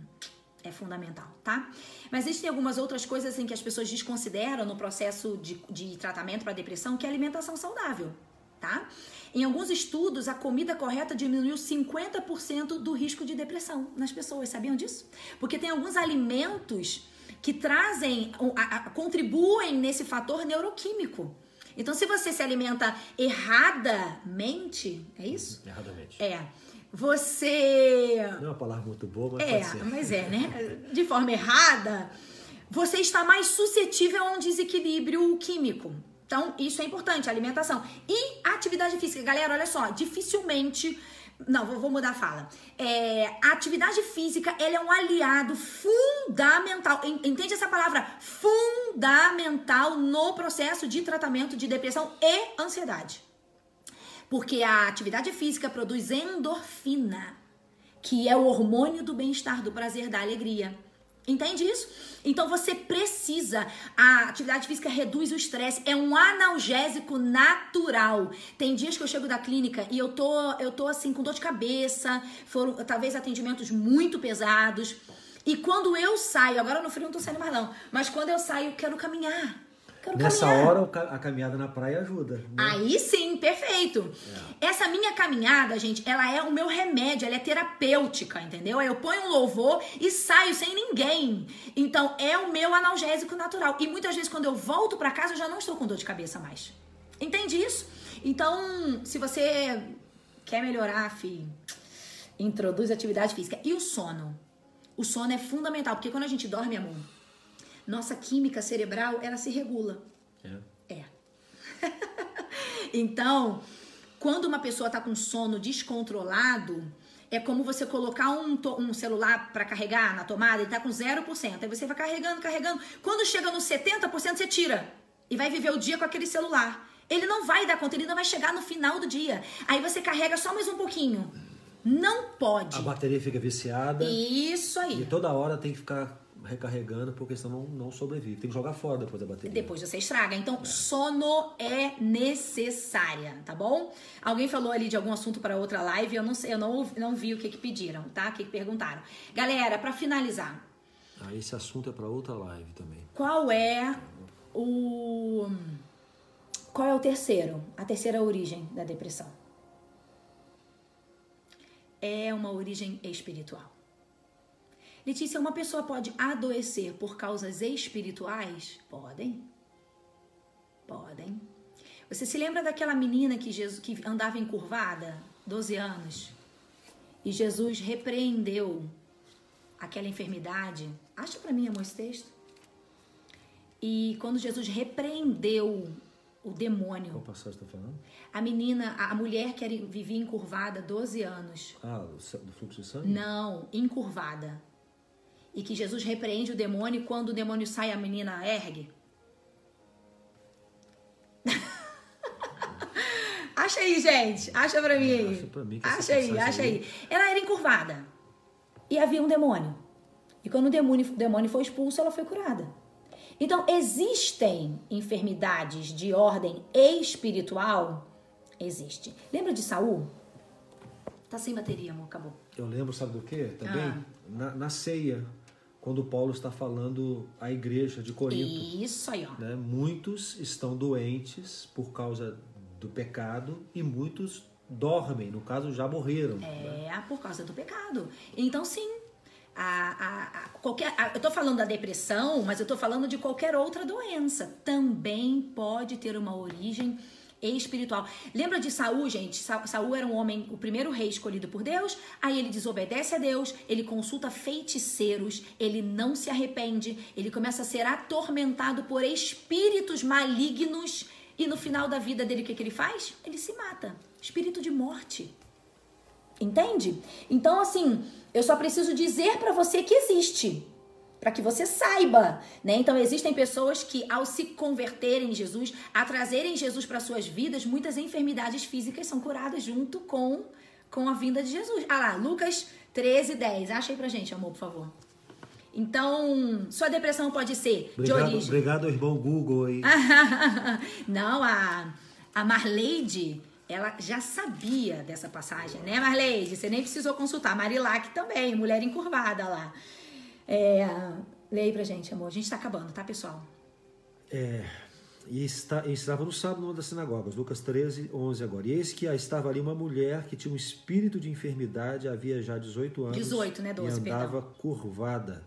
é fundamental, tá? Mas existem algumas outras coisas em que as pessoas desconsideram no processo de, de tratamento para depressão, que é a alimentação saudável, tá? Em alguns estudos, a comida correta diminuiu 50% do risco de depressão nas pessoas, sabiam disso? Porque tem alguns alimentos que trazem, contribuem nesse fator neuroquímico. Então, se você se alimenta erradamente, é isso? Erradamente. É você. Não é uma palavra muito boa, mas. É, mas é, né? De forma errada, você está mais suscetível a um desequilíbrio químico. Então, isso é importante, alimentação. E atividade física. Galera, olha só, dificilmente. Não, vou, mudar a fala. É, a atividade física ela é um aliado fundamental. Entende essa palavra? Fundamental no processo de tratamento de depressão e ansiedade. Porque a atividade física produz endorfina, que é o hormônio do bem-estar, do prazer, da alegria. Entende isso? Então você precisa. A atividade física reduz o estresse, é um analgésico natural. Tem dias que eu chego da clínica e eu tô, eu tô assim com dor de cabeça, foram talvez atendimentos muito pesados. E quando eu saio, agora no frio não tô saindo mais não, mas quando eu saio, eu quero caminhar. Quero Nessa caminhar. hora a caminhada na praia ajuda. Né? Aí sim, perfeito. É. Essa minha caminhada, gente, ela é o meu remédio, ela é terapêutica, entendeu? Eu ponho um louvor e saio sem ninguém. Então é o meu analgésico natural. E muitas vezes quando eu volto para casa eu já não estou com dor de cabeça mais. Entende isso? Então, se você quer melhorar, fi, introduz atividade física. E o sono? O sono é fundamental, porque quando a gente dorme, amor, nossa química cerebral ela se regula. É. É. então, quando uma pessoa está com sono descontrolado, é como você colocar um, um celular para carregar na tomada e tá com 0%. Aí você vai carregando, carregando. Quando chega no 70%, você tira. E vai viver o dia com aquele celular. Ele não vai dar conta, ele não vai chegar no final do dia. Aí você carrega só mais um pouquinho. Não pode. A bateria fica viciada. Isso aí. E toda hora tem que ficar recarregando, porque senão não, não sobrevive. Tem que jogar fora depois da bateria. Depois você estraga. Então, é. sono é necessária, tá bom? Alguém falou ali de algum assunto para outra live, eu não sei, eu não, não vi o que, que pediram, tá? O que, que perguntaram. Galera, para finalizar. Ah, esse assunto é para outra live também. Qual é o. Qual é o terceiro? A terceira origem da depressão? É uma origem espiritual. Letícia, uma pessoa pode adoecer por causas espirituais? Podem. Podem. Você se lembra daquela menina que, Jesus, que andava encurvada, 12 anos? E Jesus repreendeu aquela enfermidade. Acha para mim, amor, esse texto? E quando Jesus repreendeu o demônio. Qual passagem está falando? A menina, a mulher que vivia encurvada 12 anos. Ah, do fluxo de sangue? Não, encurvada. E que Jesus repreende o demônio e quando o demônio sai, a menina ergue. acha aí, gente. Acha pra mim aí. Acha, pra mim acha aí, acha aí. aí. Ela era encurvada. E havia um demônio. E quando o demônio, o demônio foi expulso, ela foi curada. Então, existem enfermidades de ordem espiritual? Existe. Lembra de Saul? Tá sem bateria, amor, acabou. Eu lembro, sabe do que? Também ah. na, na, ceia, quando Paulo está falando à igreja de Corinto. Isso aí, ó. Né? Muitos estão doentes por causa do pecado e muitos dormem, no caso já morreram. É, né? por causa do pecado. Então, sim, a, a, a qualquer, a, eu estou falando da depressão, mas eu estou falando de qualquer outra doença. Também pode ter uma origem espiritual. Lembra de Saul, gente? Sa Saul era um homem, o primeiro rei escolhido por Deus. Aí ele desobedece a Deus, ele consulta feiticeiros, ele não se arrepende, ele começa a ser atormentado por espíritos malignos. E no final da vida dele, o que, que ele faz? Ele se mata. Espírito de morte. Entende? Então, assim, eu só preciso dizer para você que existe, para que você saiba, né? Então existem pessoas que ao se converterem em Jesus, a trazerem Jesus para suas vidas, muitas enfermidades físicas são curadas junto com com a vinda de Jesus. Ah lá, Lucas 13, 10. Acha aí pra gente, amor, por favor. Então, sua depressão pode ser obrigado, de origem. Obrigado, irmão Google aí. Não, a, a Marleide ela já sabia dessa passagem, né, Marleide? Você nem precisou consultar. Marilac também, mulher encurvada lá. É, leia pra gente, amor. A gente tá acabando, tá, pessoal? É, e, está, e estava no sábado numa das sinagogas, Lucas 13, 11 agora. E eis que estava ali uma mulher que tinha um espírito de enfermidade, havia já 18 anos. 18, né, 12, E andava perdão. curvada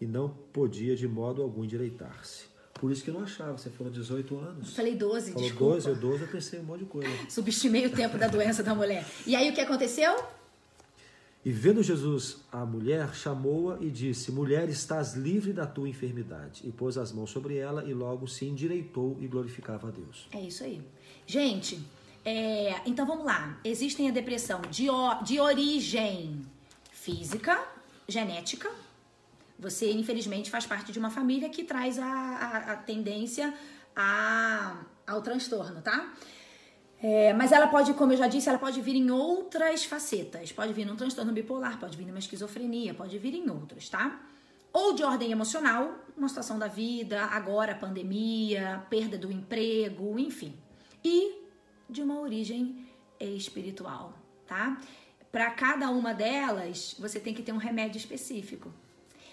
e não podia de modo algum endireitar-se. Por isso que eu não achava. Você falou 18 anos. Eu falei 12, falou desculpa. 12, eu 12, eu pensei um monte de coisa. Subestimei o tempo da doença da mulher. E aí o que aconteceu? E vendo Jesus a mulher, chamou-a e disse: Mulher, estás livre da tua enfermidade. E pôs as mãos sobre ela e logo se endireitou e glorificava a Deus. É isso aí. Gente, é, então vamos lá. Existem a depressão de, de origem física, genética, você, infelizmente, faz parte de uma família que traz a, a, a tendência a, ao transtorno, tá? É, mas ela pode, como eu já disse, ela pode vir em outras facetas. Pode vir num transtorno bipolar, pode vir numa esquizofrenia, pode vir em outros, tá? Ou de ordem emocional, uma situação da vida, agora pandemia, perda do emprego, enfim. E de uma origem espiritual, tá? Para cada uma delas, você tem que ter um remédio específico.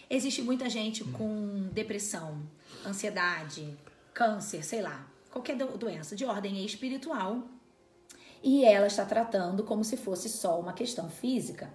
Existe muita gente com depressão, ansiedade, câncer, sei lá, qualquer doença de ordem espiritual e ela está tratando como se fosse só uma questão física.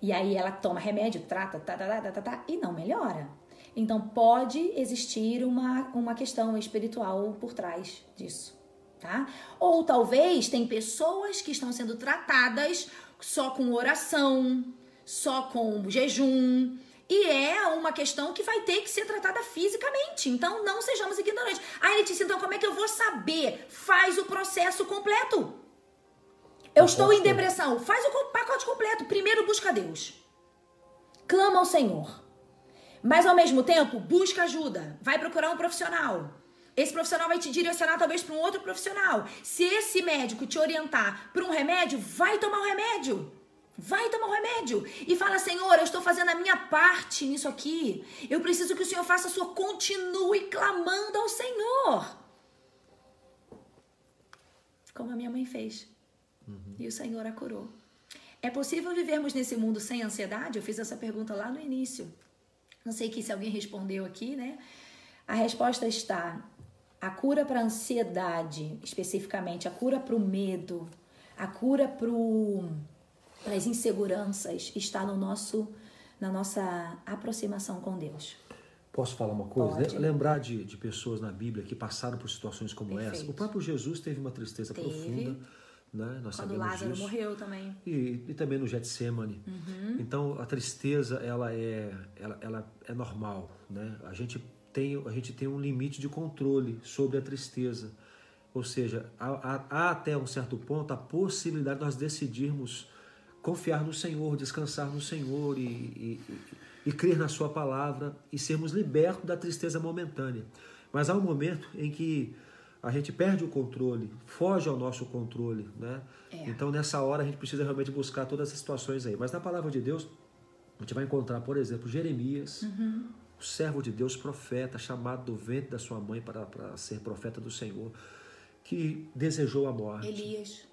E aí ela toma remédio, trata, tá, tá, tá, tá, tá, e não melhora. Então pode existir uma, uma questão espiritual por trás disso, tá? Ou talvez tem pessoas que estão sendo tratadas só com oração, só com jejum, e é uma questão que vai ter que ser tratada fisicamente. Então, não sejamos ignorantes. Ah, Letícia, então como é que eu vou saber? Faz o processo completo. Eu estou em depressão. Faz o pacote completo. Primeiro busca Deus. Clama ao Senhor. Mas ao mesmo tempo, busca ajuda. Vai procurar um profissional. Esse profissional vai te direcionar talvez para um outro profissional. Se esse médico te orientar para um remédio, vai tomar o um remédio. Vai tomar o um remédio e fala: Senhor, eu estou fazendo a minha parte nisso aqui. Eu preciso que o Senhor faça a sua. Continue clamando ao Senhor. Como a minha mãe fez. E o Senhor a curou. É possível vivermos nesse mundo sem ansiedade? Eu fiz essa pergunta lá no início. Não sei que se alguém respondeu aqui, né? A resposta está: a cura para a ansiedade, especificamente, a cura para o medo, a cura para as inseguranças está no nosso na nossa aproximação com Deus. Posso falar uma coisa? Pode. Lembrar de, de pessoas na Bíblia que passaram por situações como Perfeito. essa. O próprio Jesus teve uma tristeza Teve. profunda. Né? Nós Quando Lázaro disso. morreu também. E, e também no Getsemane. Uhum. Então a tristeza ela é, ela, ela é normal, né? A gente tem a gente tem um limite de controle sobre a tristeza, ou seja, há, há- há até um certo ponto a possibilidade de nós decidirmos confiar no Senhor, descansar no Senhor e, e, e, e crer na Sua palavra e sermos libertos da tristeza momentânea. Mas há um momento em que a gente perde o controle, foge ao nosso controle, né? É. Então nessa hora a gente precisa realmente buscar todas essas situações aí. Mas na palavra de Deus a gente vai encontrar, por exemplo, Jeremias, o servo de Deus, profeta, chamado do ventre da sua mãe para, para ser profeta do Senhor, que desejou a morte. Elias.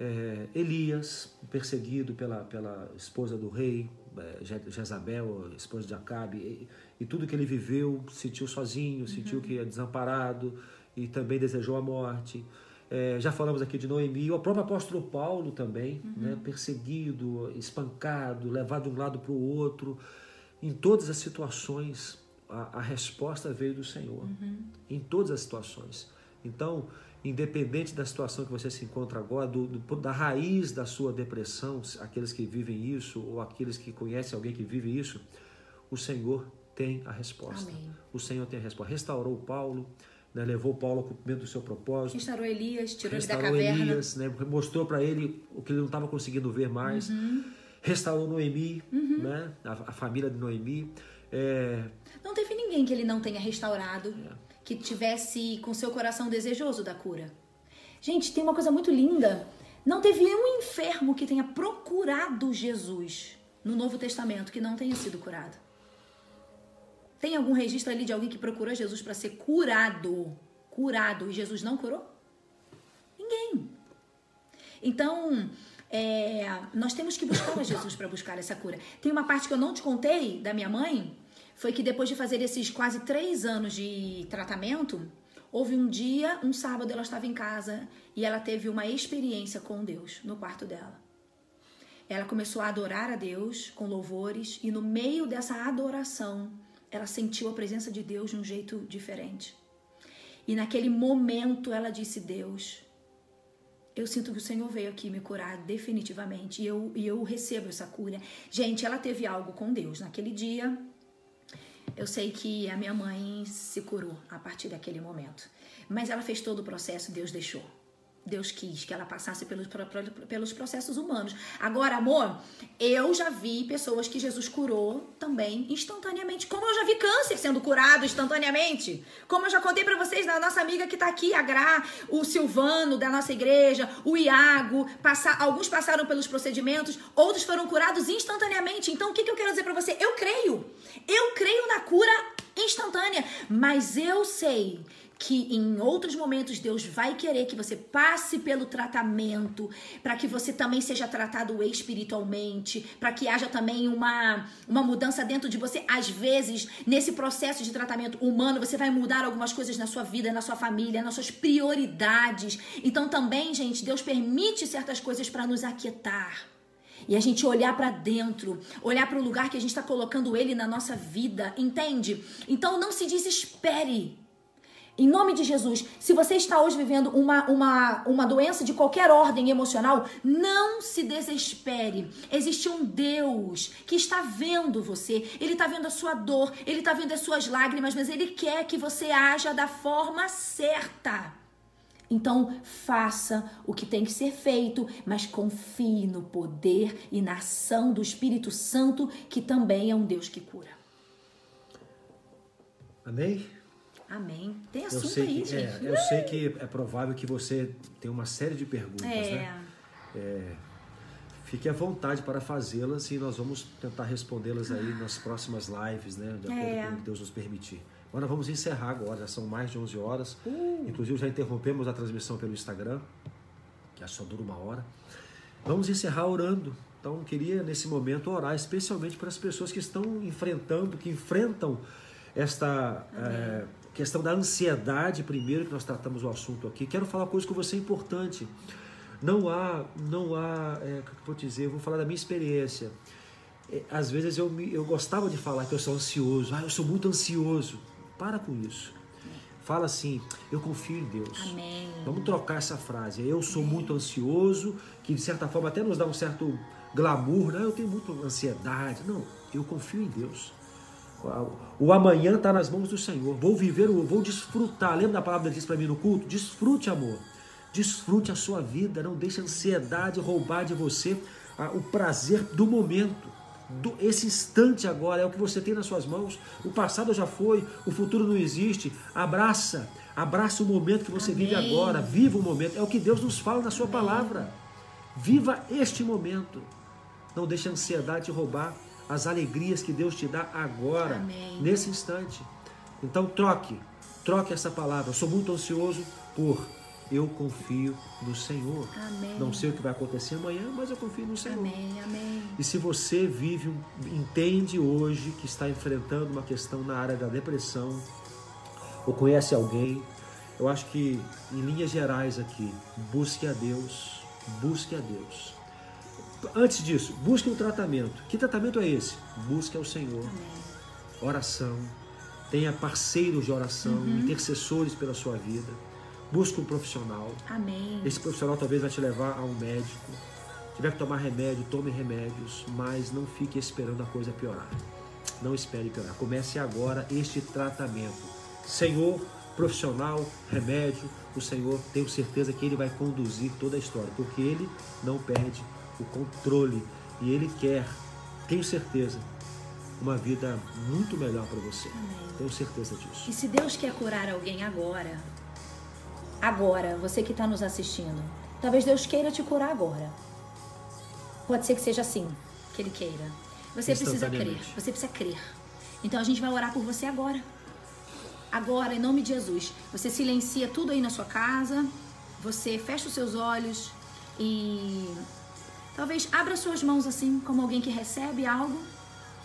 É, Elias, perseguido pela, pela esposa do rei, é, Je- Jezabel, esposa de Acabe, e, e tudo que ele viveu, sentiu sozinho, sentiu que é desamparado e também desejou a morte. É, já falamos aqui de Noemi, o próprio apóstolo Paulo também, né, perseguido, espancado, levado de um lado para o outro. Em todas as situações, a, a resposta veio do Senhor. Em todas as situações. Então, independente da situação que você se encontra agora, do, do- da raiz da sua depressão, aqueles que vivem isso ou aqueles que conhecem alguém que vive isso, o Senhor tem a resposta. Amém. O Senhor tem a resposta. Restaurou Paulo, né, levou Paulo ao cumprimento do seu propósito. Restaurou Elias, tirou ele da Restaurou caverna. Elias, né, mostrou para ele o que ele não estava conseguindo ver mais. Restaurou Noemi, né, a, a família de Noemi. É, Não teve ninguém que ele não tenha restaurado, É. que tivesse com seu coração desejoso da cura. Gente, tem uma coisa muito linda. Não teve um enfermo que tenha procurado Jesus no Novo Testamento que não tenha sido curado. Tem algum registro ali de alguém que procurou Jesus para ser curado? Curado e Jesus não curou? Ninguém. Então, é, nós temos que buscar a Jesus para buscar essa cura. Tem uma parte que eu não te contei da minha mãe, foi que depois de fazer esses quase três anos de tratamento, houve um dia, um sábado, ela estava em casa e ela teve uma experiência com Deus no quarto dela. Ela começou a adorar a Deus com louvores e no meio dessa adoração, ela sentiu a presença de Deus de um jeito diferente. E naquele momento ela disse: Deus, eu sinto que o Senhor veio aqui me curar definitivamente e eu, e eu recebo essa cura. Gente, ela teve algo com Deus. Naquele dia, eu sei que a minha mãe se curou a partir daquele momento. Mas ela fez todo o processo, Deus deixou. Deus quis que ela passasse pelos, pelos processos humanos. Agora, amor, eu já vi pessoas que Jesus curou também instantaneamente. Como eu já vi câncer sendo curado instantaneamente. Como eu já contei pra vocês da nossa amiga que tá aqui, a Gra, o Silvano da nossa igreja, o Iago. Passa, alguns passaram pelos procedimentos, outros foram curados instantaneamente. Então, o que, que eu quero dizer pra você? Eu creio. Eu creio na cura instantânea. Mas eu sei que em outros momentos Deus vai querer que você passe pelo tratamento, para que você também seja tratado espiritualmente, para que haja também uma, uma mudança dentro de você. Às vezes, nesse processo de tratamento humano, você vai mudar algumas coisas na sua vida, na sua família, nas suas prioridades. Então, também, gente, Deus permite certas coisas para nos aquietar. E a gente olhar para dentro, olhar para o lugar que a gente está colocando ele na nossa vida, entende? Então não se desespere. Em nome de Jesus, se você está hoje vivendo uma, uma, uma doença de qualquer ordem emocional, não se desespere. Existe um Deus que está vendo você, Ele está vendo a sua dor, Ele está vendo as suas lágrimas, mas Ele quer que você haja da forma certa. Então, faça o que tem que ser feito, mas confie no poder e na ação do Espírito Santo, que também é um Deus que cura. amém? Amém. Tem Eu assunto sei, aí, que, gente. é, eu sei que é provável que você tenha uma série de perguntas, É. né? Fique à vontade para fazê-las e nós vamos tentar respondê-las aí nas próximas lives, né? De acordo É. com o que Deus nos permitir. Agora vamos encerrar agora, já são mais de 11 horas. Uh. Inclusive já interrompemos a transmissão pelo Instagram, que só dura uma hora. Vamos encerrar orando. Então, queria nesse momento orar especialmente para as pessoas que estão enfrentando, que enfrentam esta questão da ansiedade, primeiro, que nós tratamos o assunto aqui. Quero falar uma coisa com você importante. Não há, não há, é, o que eu vou dizer, eu vou falar da minha experiência. é, às vezes eu, me, eu gostava de falar que eu sou ansioso. Ah, eu sou muito ansioso. Para com isso. Fala assim, eu confio em Deus. Amém. Vamos trocar essa frase. Eu sou Amém. muito ansioso, que de certa forma até nos dá um certo glamour. Não, eu tenho muita ansiedade. Não, eu confio em Deus. O amanhã está nas mãos do Senhor. Vou viver, vou desfrutar. Lembra da palavra que disse para mim no culto? Desfrute, amor. Desfrute a sua vida. Não deixe a ansiedade roubar de você o prazer do momento. Do, esse instante agora é o que você tem nas suas mãos. O passado já foi, o futuro não existe. Abraça, abraça o momento que você Amém. vive agora. Viva o momento. É o que Deus nos fala na sua Amém. palavra. Viva este momento. Não deixe a ansiedade roubar as alegrias que Deus te dá agora, Amém. nesse instante. Então troque, troque essa palavra. Eu sou muito ansioso por eu confio no Senhor. Amém. Não sei o que vai acontecer amanhã, mas eu confio no Senhor. Amém, amém. E se você vive, entende hoje que está enfrentando uma questão na área da depressão, ou conhece alguém, eu acho que em linhas gerais aqui, busque a Deus, busque a Deus. Antes disso, busque um tratamento. Que tratamento é esse? Busque ao Senhor. Oração. Tenha parceiros de oração, uhum. intercessores pela sua vida Busque um profissional. Amém. Esse profissional talvez vai te levar a um médico. Se tiver que tomar remédio, tome remédios, mas não fique esperando a coisa piorar. Não espere piorar. Comece agora este tratamento. Senhor, profissional, remédio, o Senhor, tenho certeza que Ele vai conduzir toda a história, porque Ele não perde o controle e Ele quer, tenho certeza, uma vida muito melhor para você. Amém. Tenho certeza disso. E se Deus quer curar alguém agora, agora, você que está nos assistindo. Talvez Deus queira te curar agora. Pode ser que seja assim, que Ele queira. Você precisa crer. Você precisa crer. Então a gente vai orar por você agora. Agora, em nome de Jesus. Você silencia tudo aí na sua casa. Você fecha os seus olhos e talvez abra suas mãos assim, como alguém que recebe algo.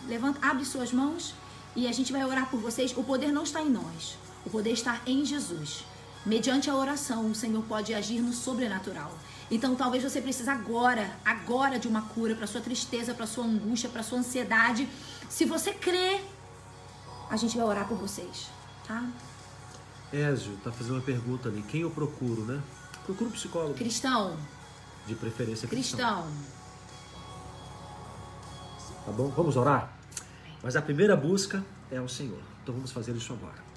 Levanta, abre suas mãos e a gente vai orar por vocês. O poder não está em nós. O poder está em Jesus. Mediante a oração, o Senhor pode agir no sobrenatural. Então, talvez você precise agora, agora de uma cura para sua tristeza, para sua angústia, para sua ansiedade. Se você crê, a gente vai orar por vocês, tá? Ézio tá fazendo uma pergunta ali. Quem eu procuro, né? Procuro um psicólogo. Cristão. De preferência cristão. cristão. Tá bom? Vamos orar? Mas a primeira busca é ao Senhor. Então vamos fazer isso agora.